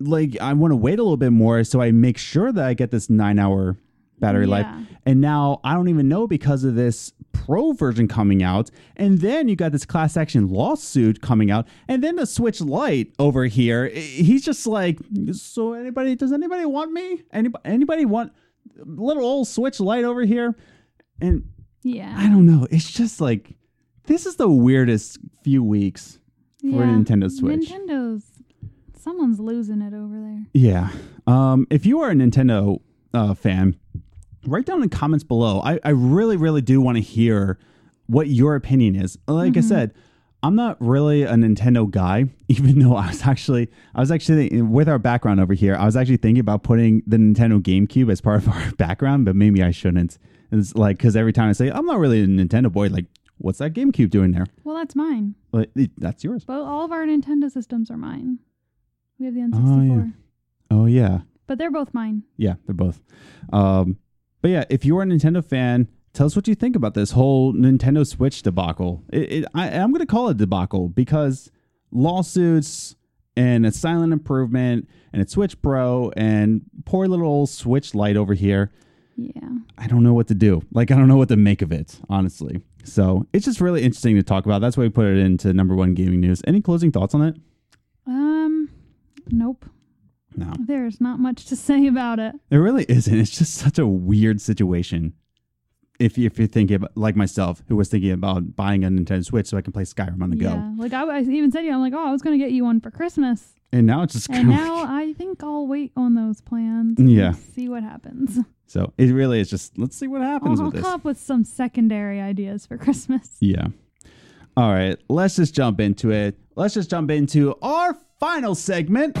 like, I want to wait a little bit more so I make sure that I get this nine hour battery life. And now I don't even know because of this Pro version coming out. And then you got this class action lawsuit coming out. And then the Switch Lite over here, he's just like, so anybody, does anybody want me? Anybody, anybody want little old Switch Lite over here? And Yeah. I don't know. It's just like this is the weirdest few weeks for Yeah. Nintendo Switch. Nintendo's someone's losing it over there. Yeah. Um, if you are a Nintendo uh, fan, write down in the comments below. I, I really, really do want to hear what your opinion is. Like I said, I'm not really a Nintendo guy, even though I was actually, I was actually with our background over here. I was actually thinking about putting the Nintendo GameCube as part of our background, but maybe I shouldn't. It's like because every time I say I'm not really a Nintendo boy, like what's that GameCube doing there? Well, that's mine. Like, it- that's yours. But all of our Nintendo systems are mine. We have the N64. Oh, yeah. Oh yeah. But they're both mine. Yeah, they're both. Um, but yeah, if you're a Nintendo fan, tell us what you think about this whole Nintendo Switch debacle. It, it, I, I'm going to call it debacle because lawsuits and a silent improvement and a Switch Pro and poor little old Switch Lite over here. Yeah. I don't know what to do. Like, I don't know what to make of it, honestly. So it's just really interesting to talk about. That's why we put it into number one gaming news. Any closing thoughts on it? Um nope. No. There's not much to say about it. There really isn't. It's just such a weird situation. If, you, if you're thinking about, like myself, who was thinking about buying a Nintendo Switch so I can play Skyrim on the go, Yeah. Like I, I even said to you, I'm like, oh, I was gonna get you one for Christmas. and now it's just And now I think I'll wait on those plans. and Yeah. See what happens. so it really is just let's see what happens I'll, I'll this. come up with some secondary ideas for Christmas. Yeah. All right, let's just jump into it. Let's just jump into our final segment.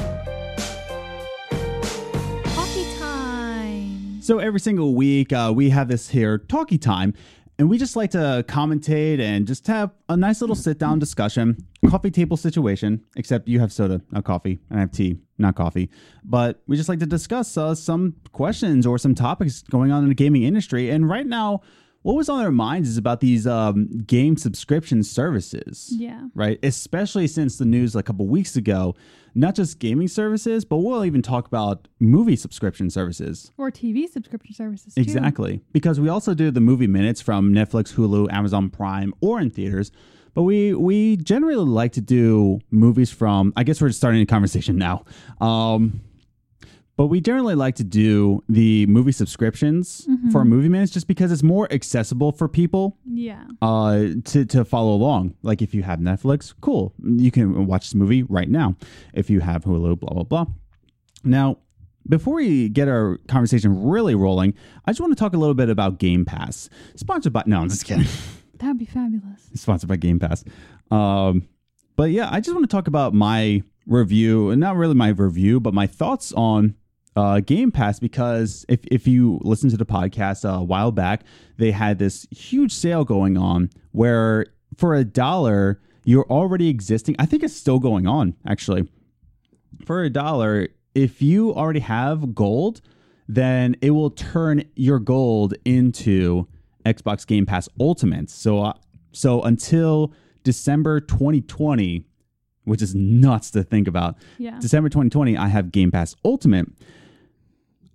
So every single week, uh, we have this here talkie time, and we just like to commentate and just have a nice little sit down discussion, coffee table situation. Except you have soda, not coffee, and I have tea, not coffee. But we just like to discuss uh, some questions or some topics going on in the gaming industry. And right now, what was on their minds is about these um, game subscription services Yeah. right? Especially since the news a couple weeks ago, not just gaming services, but we'll even talk about movie subscription services. Or TV subscription services too. Exactly. Because we also do the movie minutes from Netflix, Hulu, Amazon Prime, or in theaters. But we we generally like to do movies from I guess we're starting a conversation now. Um But we generally like to do the movie subscriptions for movie minutes just because it's more accessible for people Yeah. uh, to, to follow along. Like if you have Netflix, cool. You can watch this movie right now. If you have Hulu, blah, blah, blah. Now, before we get our conversation really rolling, I just want to talk a little bit about Game Pass. Sponsored by, no, I'm just kidding. That'd be fabulous. sponsored by Game Pass. Um, but yeah, I just want to talk about my review, and not really my review, but my thoughts on uh, Game Pass because if if you listen to the podcast uh, a while back, they had this huge sale going on where for a dollar you're already existing. I think it's still going on actually. For a dollar, if you already have gold, then it will turn your gold into Xbox Game Pass Ultimate. So uh, so until December 2020, which is nuts to think about. Yeah. December 2020, I have Game Pass Ultimate.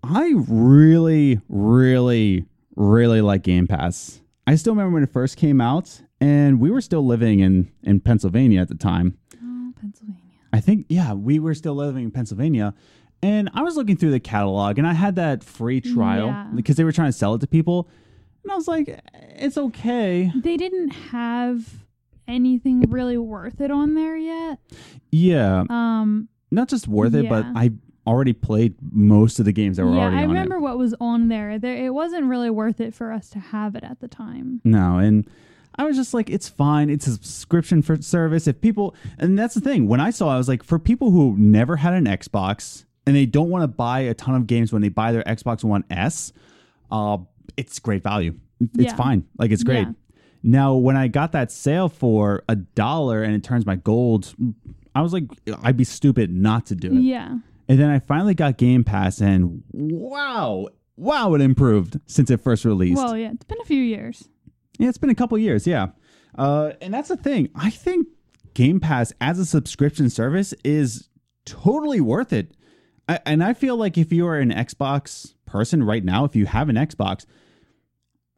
I really, really, really like Game Pass. I still remember when it first came out, and we were still living in in Pennsylvania at the time. Oh, Pennsylvania. I think, yeah, we were still living in Pennsylvania. And I was looking through the catalog and I had that free trial Yeah. because they were trying to sell it to people. And I was like, it's okay. They didn't have anything really worth it on there yet. Yeah. Um, Not just worth it, but I already played most of the games that were yeah, already I on remember what was on there. There, it wasn't really worth it for us to have it at the time. No. And I was just like, it's fine. It's a subscription for service. If people, and that's the thing, when I saw, it, I was like, for people who never had an Xbox and they don't want to buy a ton of games when they buy their Xbox One S, uh, it's great value. It's Yeah. fine. Like it's great. Yeah. Now, when I got that sale for a dollar and it turns my gold, I was like, I'd be stupid not to do it. Yeah. And then I finally got Game Pass, and wow, wow, it improved since it first released. Well, yeah, it's been a few years. yeah, it's been a couple years, yeah. Uh, and that's the thing. I think Game Pass as a subscription service is totally worth it. I, and I feel like if you are an Xbox person right now, if you have an Xbox,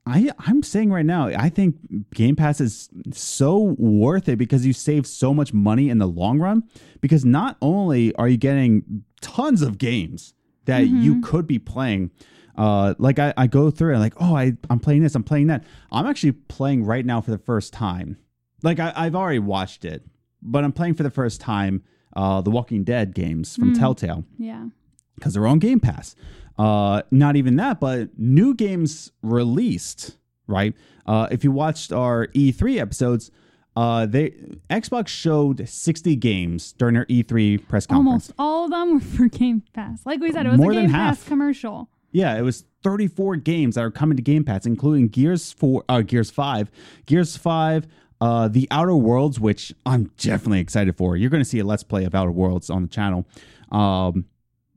I I'm saying right now, I think Game Pass is so worth it because you save so much money in the long run. Because not only are you getting tons of games that you could be playing, uh, like I, I go through and like, oh, I I'm playing this, I'm playing that. I'm actually playing right now for the first time. Like I, I've already watched it, but I'm playing for the first time uh, the Walking Dead games from Telltale Yeah. because they're on Game Pass. Uh, not even that, but new games released. Right. Uh, if you watched our E3 episodes, uh, they Xbox showed 60 games during their E3 press conference. Almost all of them were for Game Pass. Like we said, it was More a Game. Pass commercial. Yeah, it was 34 games that are coming to Game Pass, including Gears 4, uh, Gears 5, Gears 5, uh, The Outer Worlds, which I'm definitely excited for. You're going to see a Let's Play of Outer Worlds on the channel. Um,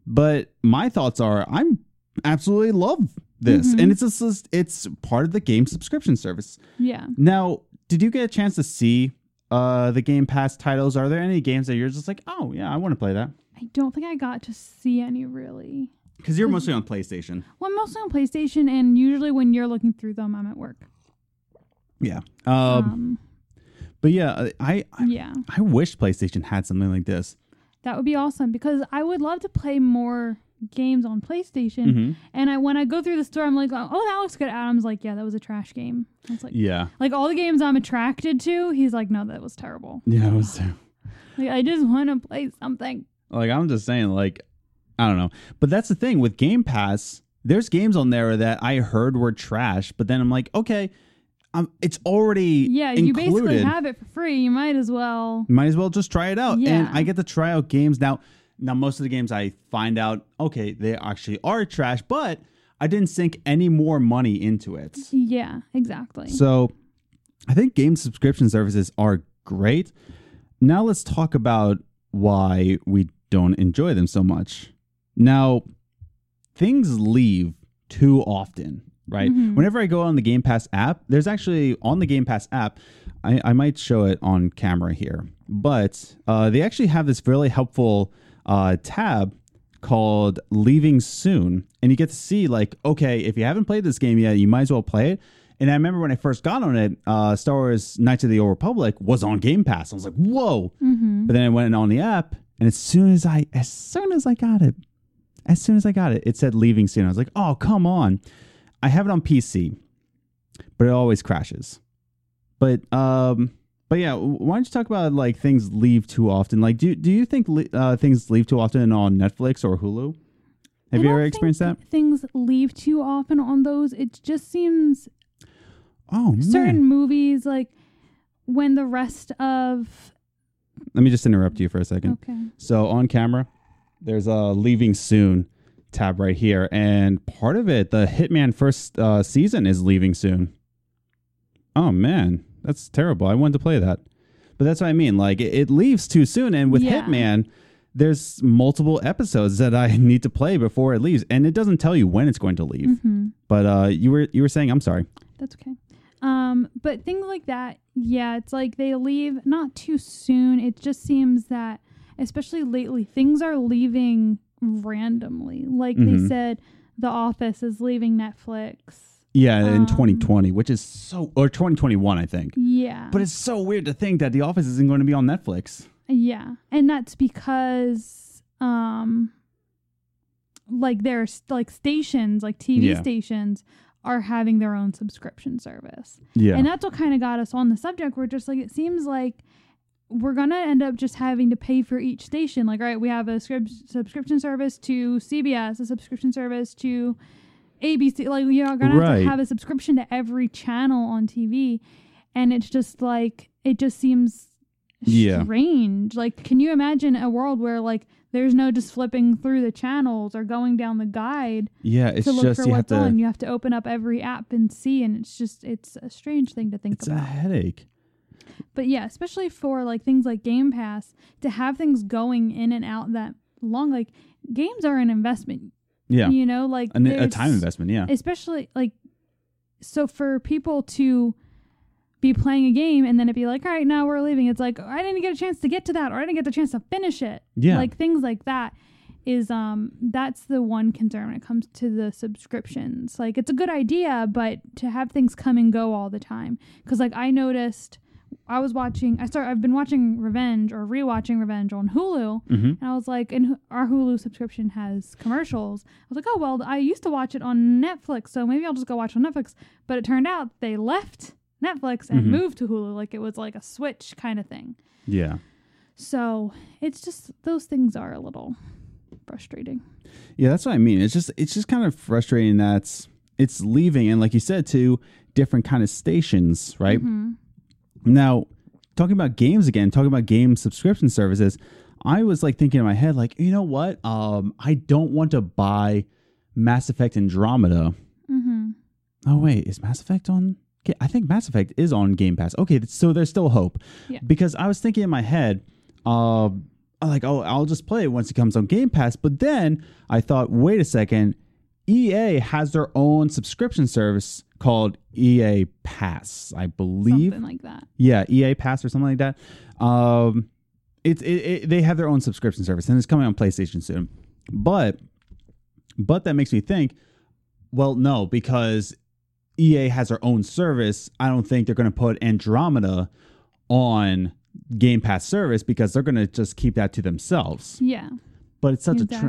but my thoughts are, I'm absolutely love this, and it's just it's part of the game subscription service. Yeah. Now, did you get a chance to see uh, the Game Pass titles? Are there any games that you're just like, oh yeah, I want to play that? I don't think I got to see any really. Because you're mostly on PlayStation. Well, I'm mostly on PlayStation, and usually when you're looking through them, I'm at work. Yeah. Um, Um, but yeah, I I, yeah, I wish PlayStation had something like this. that would be awesome because I would love to play more games on PlayStation. Mm-hmm. And I when I go through the store, I'm like, oh, that looks good. Adam's like, yeah, that was a trash game. I was like, Yeah. like all the games I'm attracted to, he's like, no, that was terrible. Yeah, it was Like I just want to play something. like I'm just saying, like, I don't know. But that's the thing with Game Pass, there's games on there that I heard were trash, but then I'm like, okay, um, it's already Yeah, you basically have it for free. You might as well. Might as well just try it out. And I get to try out games now. Now most of the games I find out, okay, they actually are trash, but I didn't sink any more money into it. Yeah, exactly. So I think game subscription services are great. Now let's talk about why we don't enjoy them so much. Now, things leave too often, right? Mhm. Whenever I go on the Game Pass app, there's actually on the Game Pass app, I, I might show it on camera here, but uh, they actually have this really helpful uh, tab called Leaving Soon. And you get to see, like, okay, if you haven't played this game yet, you might as well play it. And I remember when I first got on it, uh, Star Wars Knights of the Old Republic was on Game Pass. I was like, whoa. mm-hmm. But then I went on the app, and as soon as I as soon as I got it, as soon as I got it, it said leaving soon. I was like, oh, come on. I have it on PC, but it always crashes. But um, but yeah, why don't you talk about like things leave too often? Like, do do you think uh, things leave too often on Netflix or Hulu? Have I you ever experienced that? Things leave too often on those. It just seems Oh man! certain movies like when the rest of Let me just interrupt you for a second. okay So on camera, there's a leaving soon tab right here, and part of it, the Hitman first uh, season is leaving soon. Oh man, that's terrible. I wanted to play that, but that's what I mean. Like it, it leaves too soon, and with Yeah. Hitman, there's multiple episodes that I need to play before it leaves, and it doesn't tell you when it's going to leave. hmm But uh, you were you were saying, I'm sorry. That's okay. Um, but things like that, yeah, it's like they leave not too soon. It just seems that, especially lately, things are leaving randomly. Like they Mhm. said, The Office is leaving Netflix. Yeah, in Um, 2020, which is so or 2021, I think. Yeah, But it's so weird to think that The Office isn't going to be on Netflix. yeah, and that's because, um, like there's like stations, like TV Yeah. stations, are having their own subscription service. Yeah. And that's what kind of got us on the subject. We're just like, it seems like we're going to end up just having to pay for each station. Like, all right, we have a scrip- subscription service to CBS, a subscription service to ABC. Like, you're to have Right. to have a subscription to every channel on TV. And it's just like, it just seems Yeah. strange. Like, can you imagine a world where, like, there's no just flipping through the channels or going down the guide yeah, it's to look just for you have to. on. You have to open up every app and see, and it's just it's a strange thing to think about. It's a headache. But yeah, especially for like things like Game Pass, to have things going in and out that long, like games are an investment. Yeah, You know, like An- a time investment. Yeah, Especially like so for people to be playing a game and then it'd be like, all right, now we're leaving. It's like I didn't get a chance to get to that, or I didn't get the chance to finish it. Yeah. like things like that is um that's the one concern when it comes to the subscriptions. Like it's a good idea, but to have things come and go all the time, because like I noticed. I was watching. I start. I've been watching Revenge or rewatching Revenge on Hulu, Mhm. and I was like, and our Hulu subscription has commercials. I was like, oh well, I used to watch it on Netflix, so maybe I'll just go watch on Netflix. But it turned out they left Netflix and Mhm. moved to Hulu, like it was like a switch kind of thing. yeah, So it's just those things are a little frustrating. yeah. That's what I mean. It's just it's just kind of frustrating that it's leaving, and like you said, to different kind of stations, right? Mhm. Now, talking about games again, talking about game subscription services, I was like thinking in my head, like, you know what? Um, I don't want to buy Mass Effect Andromeda. Mm-hmm. Oh wait, is Mass Effect on? Okay, I think Mass Effect is on Game Pass. Okay, so there's still hope. Yeah. Because I was thinking in my head, uh, like, oh, I'll just play it once it comes on Game Pass. But then I thought, wait a second, EA has their own subscription service called EA Pass, I believe. Something like that. Yeah, EA Pass or something like that. Um, it's it, it, they have their own subscription service, and it's coming on PlayStation soon. But but that makes me think. Well, no, because EA has their own service. I don't think they're going to put Andromeda on Game Pass service because they're going to just keep that to themselves. Yeah. But it's such a tr-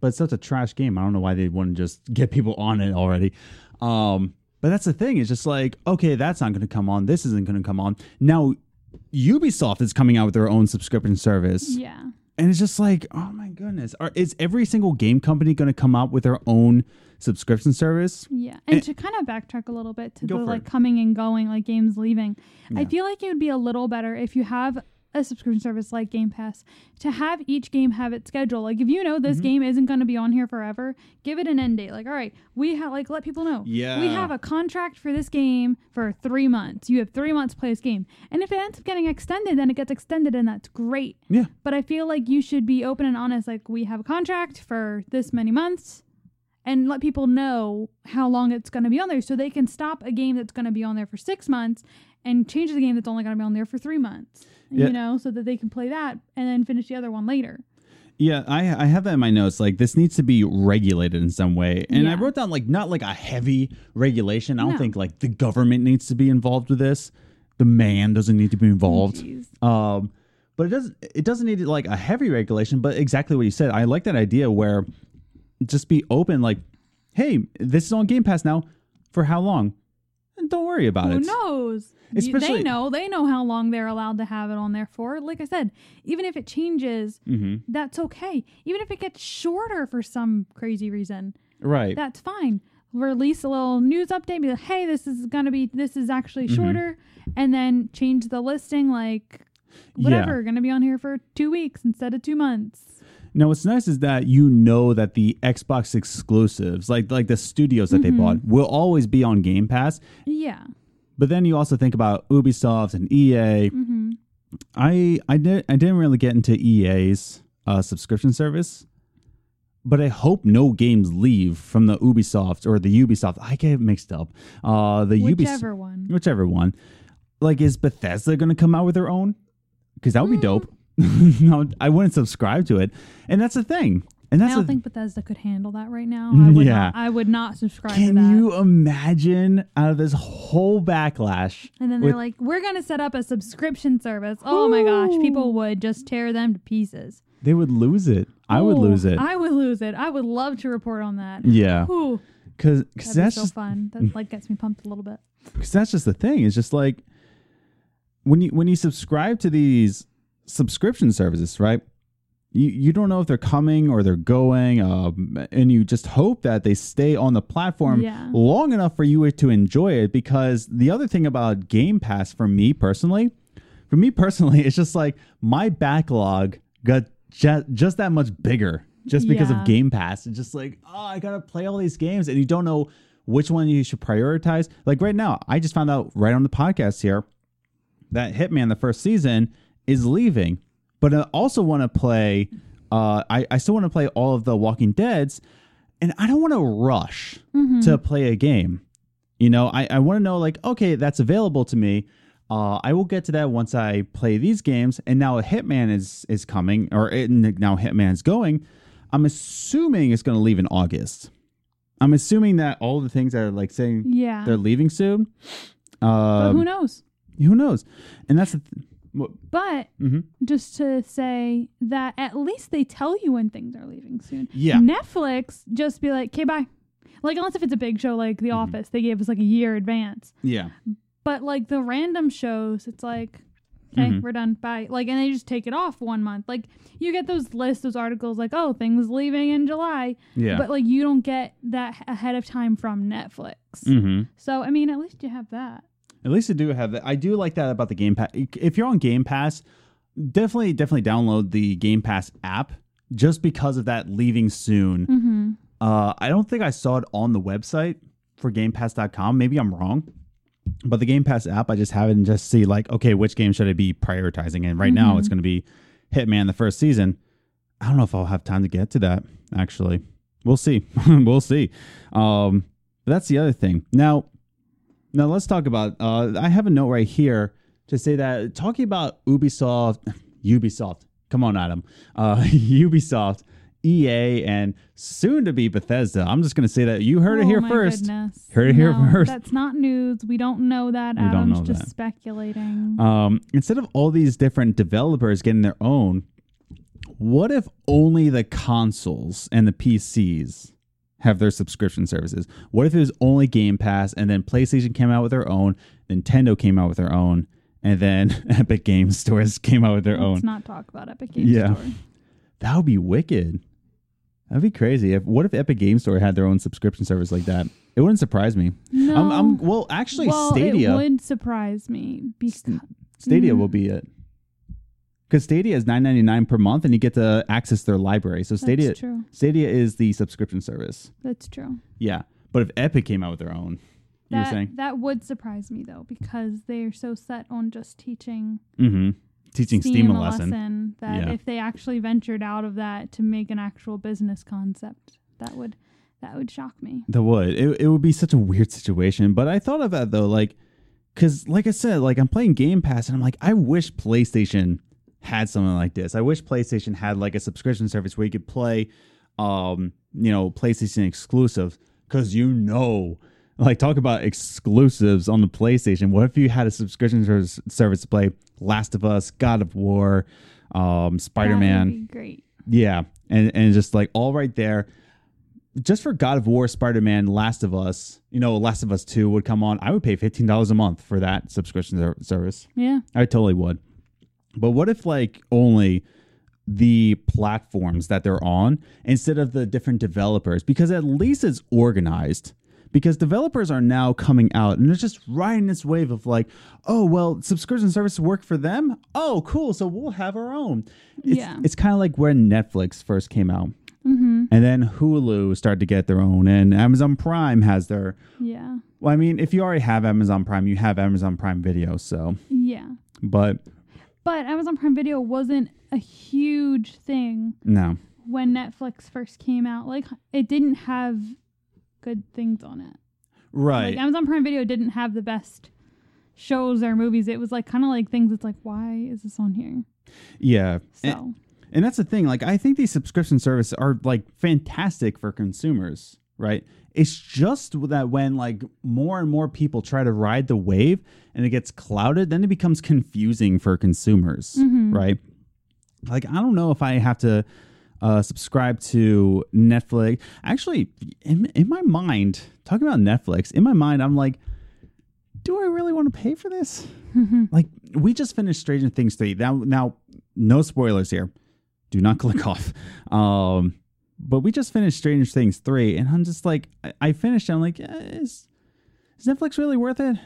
but it's such a trash game. I don't know why they wouldn't just get people on it already. Um, but that's the thing. It's just like, okay, that's not going to come on. This isn't going to come on. Now, Ubisoft is coming out with their own subscription service, yeah. and it's just like, oh my goodness, Are, is every single game company going to come out with their own subscription service? Yeah. And And- to kind of backtrack a little bit to the like it. coming and going, like games leaving, I feel like it would be a little better if you have a subscription service like Game Pass to have each game have its schedule. Like if you know Mm-hmm. this game isn't going to be on here forever, give it an end date. Like, all right, we have like let people know. Yeah, We have a contract for this game for three months. You have three months to play this game. And if it ends up getting extended, then it gets extended and that's great. Yeah. But I feel like you should be open and honest. Like we have a contract for this many months and let people know how long it's going to be on there so they can stop a game that's going to be on there for six months and change the game that's only going to be on there for three months Yeah. you know so that they can play that and then finish the other one later Yeah, I I have that in my notes. Like this needs to be regulated in some way, and I wrote down like not like a heavy regulation. I don't No. think like the government needs to be involved with this. The man doesn't need to be involved. Jeez. Um, but it doesn't it doesn't need like a heavy regulation. But exactly what you said, I like that idea where just be open like, hey, this is on Game Pass now. For how long? And don't worry about Who it. Who knows? Especially- they know. They know how long they're allowed to have it on there for. Like I said, even if it changes, hmm that's okay. Even if it gets shorter for some crazy reason, Right. that's fine. Release a little news update. Be like, hey, this is gonna be. This is actually Mm-hmm. shorter, and then change the listing. Like whatever, gonna be on here for two weeks instead of two months. Now, what's nice is that you know that the Xbox exclusives, like like the studios that they Mm-hmm. bought, will always be on Game Pass. Yeah. But then you also think about Ubisoft and EA. Mm-hmm. I I did I didn't really get into EA's uh, subscription service, but I hope no games leave from the Ubisoft or the Ubisoft. I get it mixed up. Uh, the Ubisoft, Whichever one. whichever one. Like, is Bethesda going to come out with their own? Because that would be Mm. dope. no, I wouldn't subscribe to it, and that's the thing. And I don't the think Bethesda could handle that right now. I would Yeah. not, I would not subscribe to Can you imagine out of this whole backlash? and then they're with- like, "We're gonna set up a subscription service." Oh my gosh, people would just tear them to pieces. they would lose it. I would lose it. I would lose it. I would love to report on that. yeah, Ooh, because that'd that's so just fun. That like gets me pumped a little bit. because that's just the thing. It's just like when you when you subscribe to these subscription services, right? You you don't know if they're coming or they're going, um, and you just hope that they stay on the platform Yeah. long enough for you to enjoy it. Because the other thing about Game Pass, for me personally, for me personally, it's just like my backlog got just, just that much bigger just because Yeah. of Game Pass. It's just like, oh, I gotta play all these games, and you don't know which one you should prioritize. Like right now, I just found out right on the podcast here that Hitman the first season is leaving, but I also want to play. Uh, I I still want to play all of the Walking Dead's, and I don't want to rush Mm-hmm. to play a game. You know, I I want to know like, okay, that's available to me. Uh, I will get to that once I play these games. And now Hitman is is coming, or it, now Hitman's going. I'm assuming it's going to leave in August. I'm assuming that all the things that are like saying Yeah, they're leaving soon. but Um, who knows? who knows? And that's the th- But mhm. just to say that at least they tell you when things are leaving soon. Yeah. Netflix just be like, okay, bye. Like unless if it's a big show like Mm-hmm. The Office, they gave us like a year advance. yeah, But like the random shows, it's like, okay, Mhm. we're done. Bye. Like, and they just take it off one month. Like you get those lists, those articles, like, oh, things leaving in July. yeah. But like you don't get that ahead of time from Netflix. hmm So I mean, at least you have that. At least I do have that. I do like that about the Game Pass. If you're on Game Pass, definitely, definitely download the Game Pass app just because of that leaving soon. Mm-hmm. Uh, I don't think I saw it on the website for GamePass.com. Maybe I'm wrong. But the Game Pass app, I just have it and just see like, okay, which game should I be prioritizing? And right now, Mhm. it's going to be Hitman the first season. I don't know if I'll have time to get to that. Actually, we'll see. we'll see. Um, but that's the other thing. Now, now let's talk about. Uh, I have a note right here to say that talking about Ubisoft, Ubisoft. Come on, Adam. Uh, Ubisoft, EA, and soon to be Bethesda. I'm just going to say that you heard it oh here my first. Goodness. Heard it here first. That's not news. We don't know that. We don't Adam's know just that. speculating. Um, instead of all these different developers getting their own, what if only the consoles and the PCs have their subscription services? What if it was only Game Pass and then PlayStation came out with their own, Nintendo came out with their own, and then Epic Game Stores came out with their own. Let's not talk about Epic Games Yeah. Store. That would be wicked. That'd be crazy. If what if Epic Game Store had their own subscription service like that? It wouldn't surprise me. No. I'm, I'm well, actually, well, Stadia. it would surprise me because Stadia Mm. will be it. Because Stadia is nine ninety nine per month, and you get to access their library. So Stadia. Stadia is the subscription service. That's true. Yeah, but if Epic came out with their own, you were That saying, that would surprise me though because they're so set on just teaching mm-hmm. teaching Steam, a lesson. that Yeah. if they actually ventured out of that to make an actual business concept, that would that would shock me. That would it, it would be such a weird situation. But I thought of that though, like, because like I said, like I'm playing Game Pass, and I'm like, I wish PlayStation had something like this. I wish PlayStation had like a subscription service where you could play, um, you know, PlayStation exclusives. Because you know, like talk about exclusives on the PlayStation. What if you had a subscription service, service to play Last of Us, God of War, um, Spider Man? great. Yeah, and and just like all right there. just for God of War, Spider Man, Last of Us, you know, Last of Us Two would come on. I would pay fifteen dollars a month for that subscription service. Yeah. I totally would. But what if like only the platforms that they're on instead of the different developers? Because at least it's organized. Because developers are now coming out and they're just riding this wave of like, oh well, subscription services work for them. Oh, cool. So we'll have our own. It's, Yeah. It's kind of like when Netflix first came out, Mm-hmm. and then Hulu started to get their own, and Amazon Prime has their. Yeah. Well, I mean, if you already have Amazon Prime, you have Amazon Prime Video. So, Yeah. but But Amazon Prime Video wasn't a huge thing no. when Netflix first came out. Like it didn't have good things on it. Right. Like Amazon Prime Video didn't have the best shows or movies. It was like kind of like things that's like why is this on here? yeah. So And, and that's the thing. Like, I think these subscription services are like fantastic for consumers, right? It's just that when like more and more people try to ride the wave and it gets clouded, then it becomes confusing for consumers, Mhm. right? Like, I don't know if I have to uh, subscribe to Netflix. Actually, in, in my mind, talking about Netflix, in my mind, I'm like, do I really want to pay for this? like, we just finished Stranger Things 3. Now, now, no spoilers here. Do not click off. Um, but we just finished Stranger Things 3, and I'm just like, I, I finished, I'm like, eh, is, is Netflix really worth it?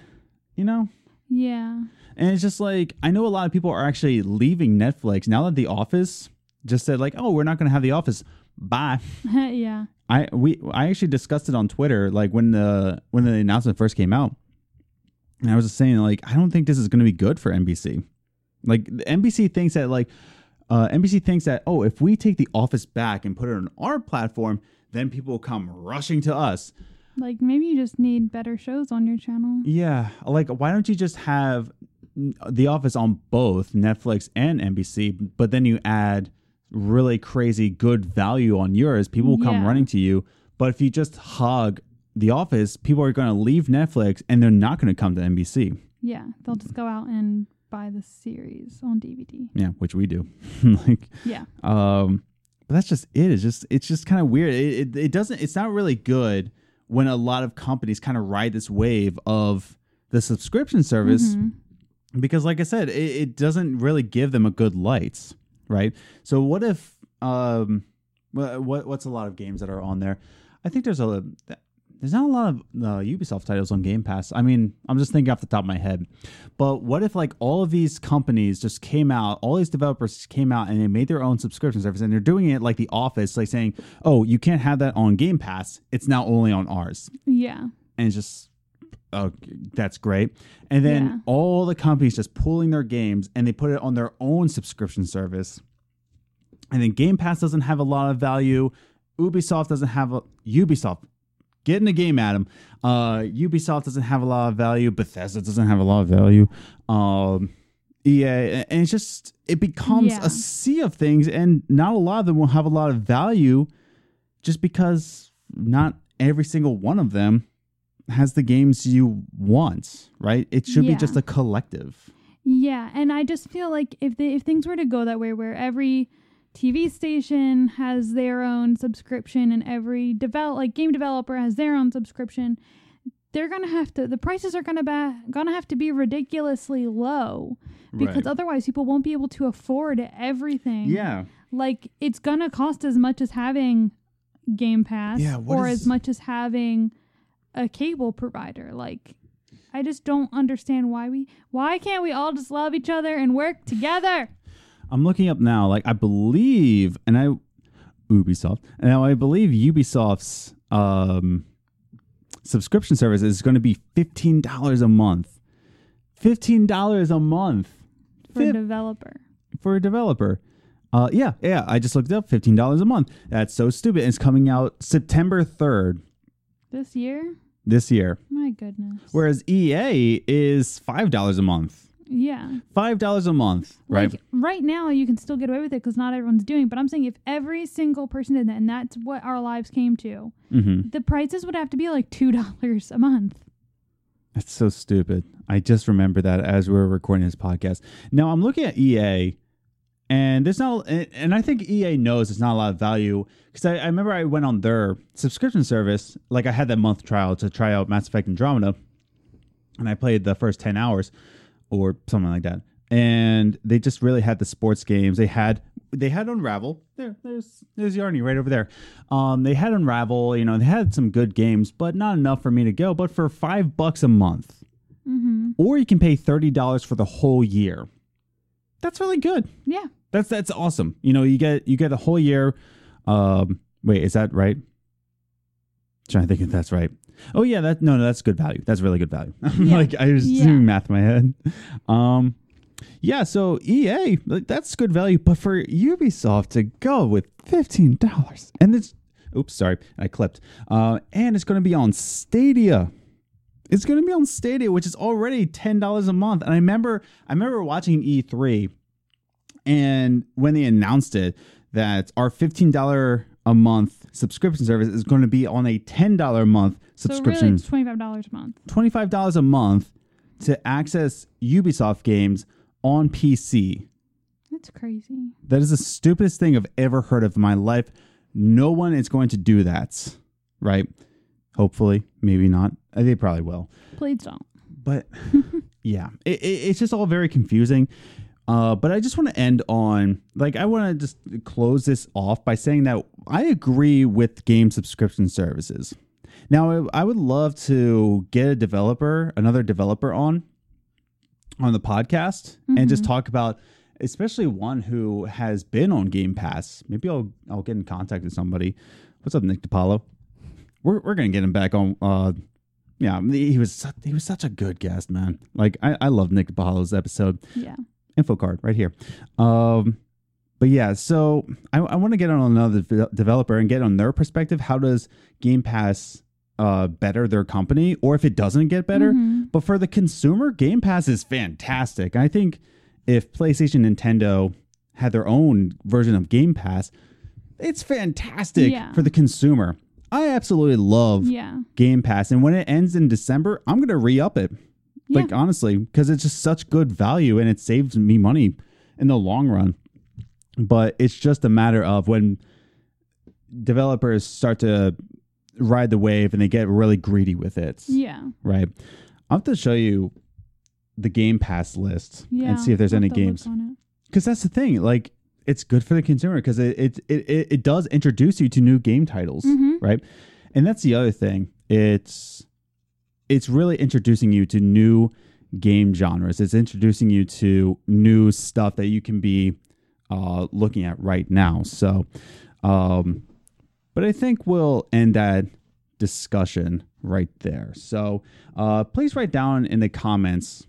You know? yeah. And it's just like I know a lot of people are actually leaving Netflix now that The Office just said like, "Oh, we're not going to have The Office. Bye." yeah. I we I actually discussed it on Twitter like when the when the announcement first came out. And I was just saying like I don't think this is going to be good for NBC. Like the NBC thinks that like uh, NBC thinks that oh if we take The Office back and put it on our platform, then people will come rushing to us. Like maybe you just need better shows on your channel. Yeah, like why don't you just have The Office on both Netflix and NBC, but then you add really crazy good value on yours, people will come Yeah. running to you. But if you just hug The Office, people are going to leave Netflix and they're not going to come to NBC. Yeah, they'll just go out and buy the series on DVD. Yeah, which we do. like, Yeah. um, but that's just it. It's just it's just kind of weird. It, it it doesn't. It's not really good when a lot of companies kind of ride this wave of the subscription service Mhm. because like i said it, it doesn't really give them a good light right so what if um what what's a lot of games that are on there i think there's a there's not a lot of uh, ubisoft titles on game pass. I mean i'm just thinking off the top of my head. But what if like all of these companies just came out all these developers came out and they made their own subscription service and they're doing it like the office like saying oh you can't have that on game pass. It's now only on ours. Yeah. and it's just oh that's great. And then Yeah. all the companies just pulling their games and they put it on their own subscription service. And then game pass doesn't have a lot of value. Ubisoft doesn't have a ubisoft get in the game adam uh ubisoft doesn't have a lot of value bethesda doesn't have a lot of value um yeah and it's just it becomes Yeah. a sea of things and not a lot of them will have a lot of value just because not every single one of them has the games you want, right? It should be just a collective. Yeah, and I just feel like if they, if things were to go that way, where every TV station has their own subscription and every develop like game developer has their own subscription, they're gonna have to the prices are gonna be gonna have to be ridiculously low because Right. otherwise people won't be able to afford everything. Yeah. like it's gonna cost as much as having Game Pass Yeah, or is- as much as having a cable provider. Like I just don't understand why we why can't we all just love each other and work together? I'm looking up now. Like I believe, and I Ubisoft. Now I believe Ubisoft's um, subscription service is going to be fifteen dollars a month. Fifteen dollars a month For a developer. for a developer. Uh, yeah, yeah. I just looked it up. Fifteen dollars a month. That's so stupid. It's coming out September third This year? this year. My goodness. Whereas EA is five dollars a month. Yeah. Five dollars a month, right? Like right now you can still get away with it because not everyone's doing. But I'm saying if every single person did that, and that's what our lives came to, mm-hmm. the prices would have to be like two dollars a month. That's so stupid. I just remember that as we were recording this podcast. Now I'm looking at EA, And there's not, and I think EA knows it's not a lot of value because I, I remember I went on their subscription service, like I had that month trial to try out Mass Effect Andromeda, and I played the first 10 hours or something like that. And they just really had the sports games. They had they had Unravel. There, there's there's Yarny right over there. Um, they had Unravel. You know, they had some good games, but not enough for me to go. But for five bucks a month, Mm-hmm. or you can pay thirty dollars for the whole year. That's really good. Yeah. That's that's awesome. You know, you get you get the whole year. Um, wait, is that right? trying to think if that's right. Oh yeah, that no, no, that's good value. That's really good value. Yeah. like I was Yeah. doing math in my head. Um, yeah, so EA, like, that's good value, but for Ubisoft to go with fifteen dollars, and it's oops, sorry, I clipped. Uh, and it's going to be on Stadia. It's going to be on Stadia, which is already ten dollars a month. And I remember, I remember watching E3, and when they announced it, that our fifteen dollar a month subscription service is going to be on a ten dollar a month So really, it's twenty five dollars a month. twenty five dollars a month to access Ubisoft games on PC. That's crazy. That is the stupidest thing I've ever heard of in my life. No one is going to do that, right? Hopefully, maybe not. Uh, They probably will. Please don't. But yeah, it, it, it's just all very confusing. Uh, but I just want to end on like I want to just close this off by saying that I agree with game subscription services. Now I, I would love to get a developer, another developer on on the podcast and just talk about especially one who has been on Game Pass. Maybe I'll I'll get in contact with somebody. What's up, Nick DiPaolo? We're we're gonna get him back on. Uh, yeah, he was he was such a good guest, man. Like I I love Nick DiPaolo's episode. Yeah. Info card right here. Um, but yeah, so I, I want to get on another de- developer and get on their perspective. How does Game Pass uh better their company, or if it doesn't get better? Mhm. But for the consumer, Game Pass is fantastic. I think if PlayStation, Nintendo had their own version of Game Pass, it's fantastic Yeah. for the consumer. I absolutely love Yeah. Game Pass, and when it ends in December, I'm gonna re up it. Yeah. Like honestly, because it's just such good value and it saves me money in the long run. But it's just a matter of when developers start to ride the wave and they get really greedy with it Yeah. right? I'll have to show you the Game Pass list Yeah. and see if there's any have to look games. Because that's the thing, like it's good for the consumer because it it, it it does introduce you to new game titles, Mhm. right? And that's the other thing. It's it's really introducing you to new game genres. It's introducing you to new stuff that you can be uh, looking at right now. So, um, but I think we'll end that discussion right there. So, uh, please write down in the comments.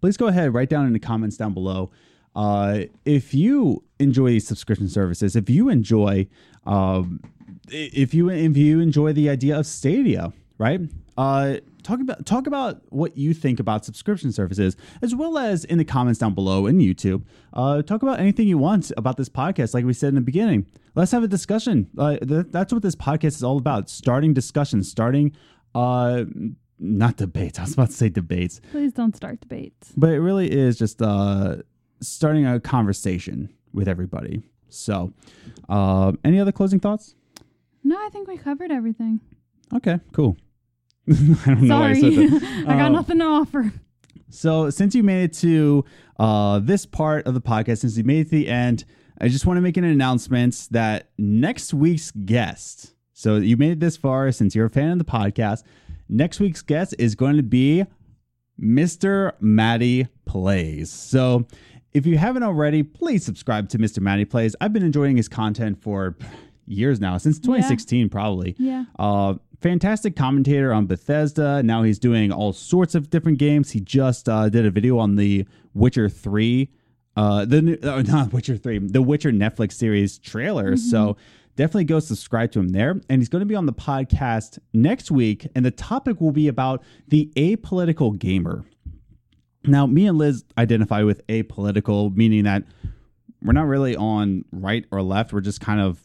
Please go ahead, write down in the comments down below. Uh, if you enjoy these subscription services, if you enjoy, um, if you if you enjoy the idea of Stadia, right? Uh, talk about talk about what you think about subscription services, as well as in the comments down below in YouTube. Uh, talk about anything you want about this podcast, like we said in the beginning. Let's have a discussion. Uh, th- that's what this podcast is all about: starting discussions, starting. Uh, not debates. I was about to say debates, Please don't start debates. but it really is just uh, starting a conversation with everybody. So, uh, any other closing thoughts? No, I think we covered everything. Okay, cool. I don't know why I Sorry. said that. I got Uh, nothing to offer. So, since you made it to uh, this part of the podcast, since you made it to the end, I just want to make an announcement that next week's guest, so you made it this far since you're a fan of the podcast, next week's guest is going to be Mr. Matty Plays. So, if you haven't already, please subscribe to Mr. Matty Plays. I've been enjoying his content for years now, since 2016, probably. Yeah. Uh, fantastic commentator on Bethesda. Now he's doing all sorts of different games. He just uh, did a video on the Witcher Three, uh, the new, uh, not Witcher Three, the Witcher Netflix series trailer. So definitely go subscribe to him there. And he's going to be on the podcast next week, and the topic will be about the apolitical gamer. Now, me and Liz identify with apolitical, meaning that we're not really on right or left. We're just kind of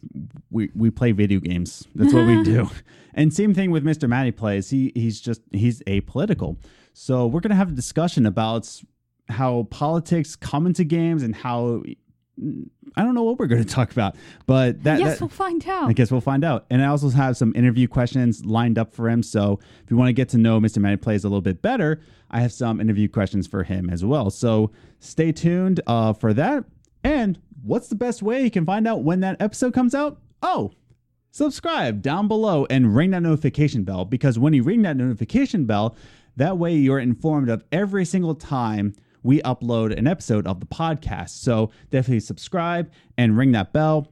we we play video games. That's what we do. And same thing with Mr. Matty plays. He he's just he's apolitical. So we're gonna have a discussion about how politics come into games and how I don't know what we're going to talk about, but that, yes, that- we'll find out. I guess we'll find out. And I also have some interview questions lined up for him. So if you want to get to know Mr. Matty Plays a little bit better, I have some interview questions for him as well. So stay tuned uh, for that. And what's the best way you can find out when that episode comes out? Oh, subscribe down below and ring that notification bell because when you ring that notification bell, that way you're informed of every single time we upload an episode of the podcast. So definitely subscribe and ring that bell.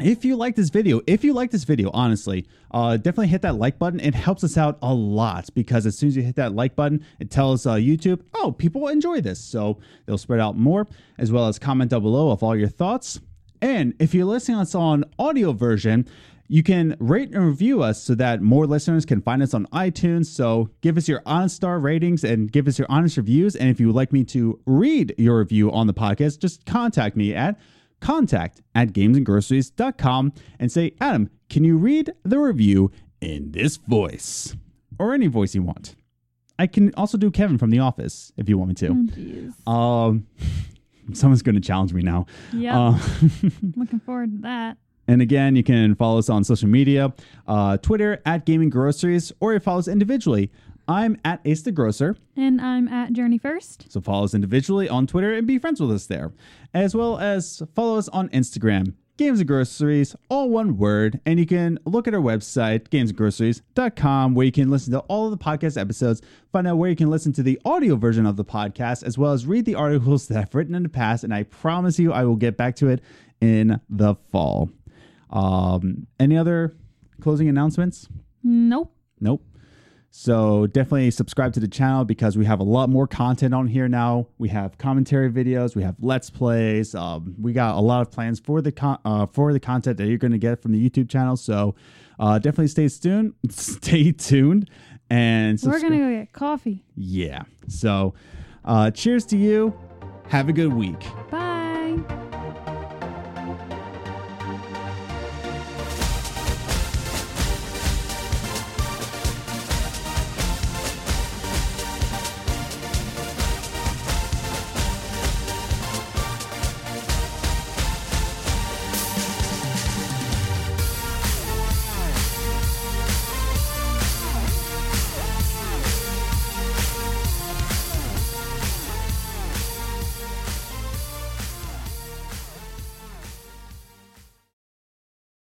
If you like this video, if you like this video, honestly, uh, definitely hit that like button. It helps us out a lot because as soon as you hit that like button, it tells uh, YouTube, oh, people enjoy this. So they'll spread out more, as well as comment down below of all your thoughts. And if you're listening to us on audio version, you can rate and review us so that more listeners can find us on iTunes. So give us your honest star ratings and give us your honest reviews. And if you would like me to read your review on the podcast, just contact me at contact at gamesandgroceries.com and say, Adam, can you read the review in this voice? Or any voice you want. I can also do Kevin from The Office if you want me to. Oh. Um, someone's going to challenge me now. Yep. Uh, Looking forward to that. and again, you can follow us on social media, uh, Twitter at Gaming Groceries, or you follow us individually. I'm at Ace the Grocer, And I'm at Journey First. so follow us individually on Twitter and be friends with us there, as well as follow us on Instagram. Games and Groceries, all one word, and you can look at our website, gamesandgroceries.com, where you can listen to all of the podcast episodes, find out where you can listen to the audio version of the podcast, as well as read the articles that I've written in the past, and I promise you I will get back to it in the fall. Um, any other closing announcements? Nope. Nope. So definitely subscribe to the channel because we have a lot more content on here now. We have commentary videos, we have let's plays. Um, we got a lot of plans for the con- uh, for the content that you're going to get from the YouTube channel. So uh, definitely stay tuned. Stay tuned and We're going to go get coffee. yeah. So uh, cheers to you. Have a good week. Bye.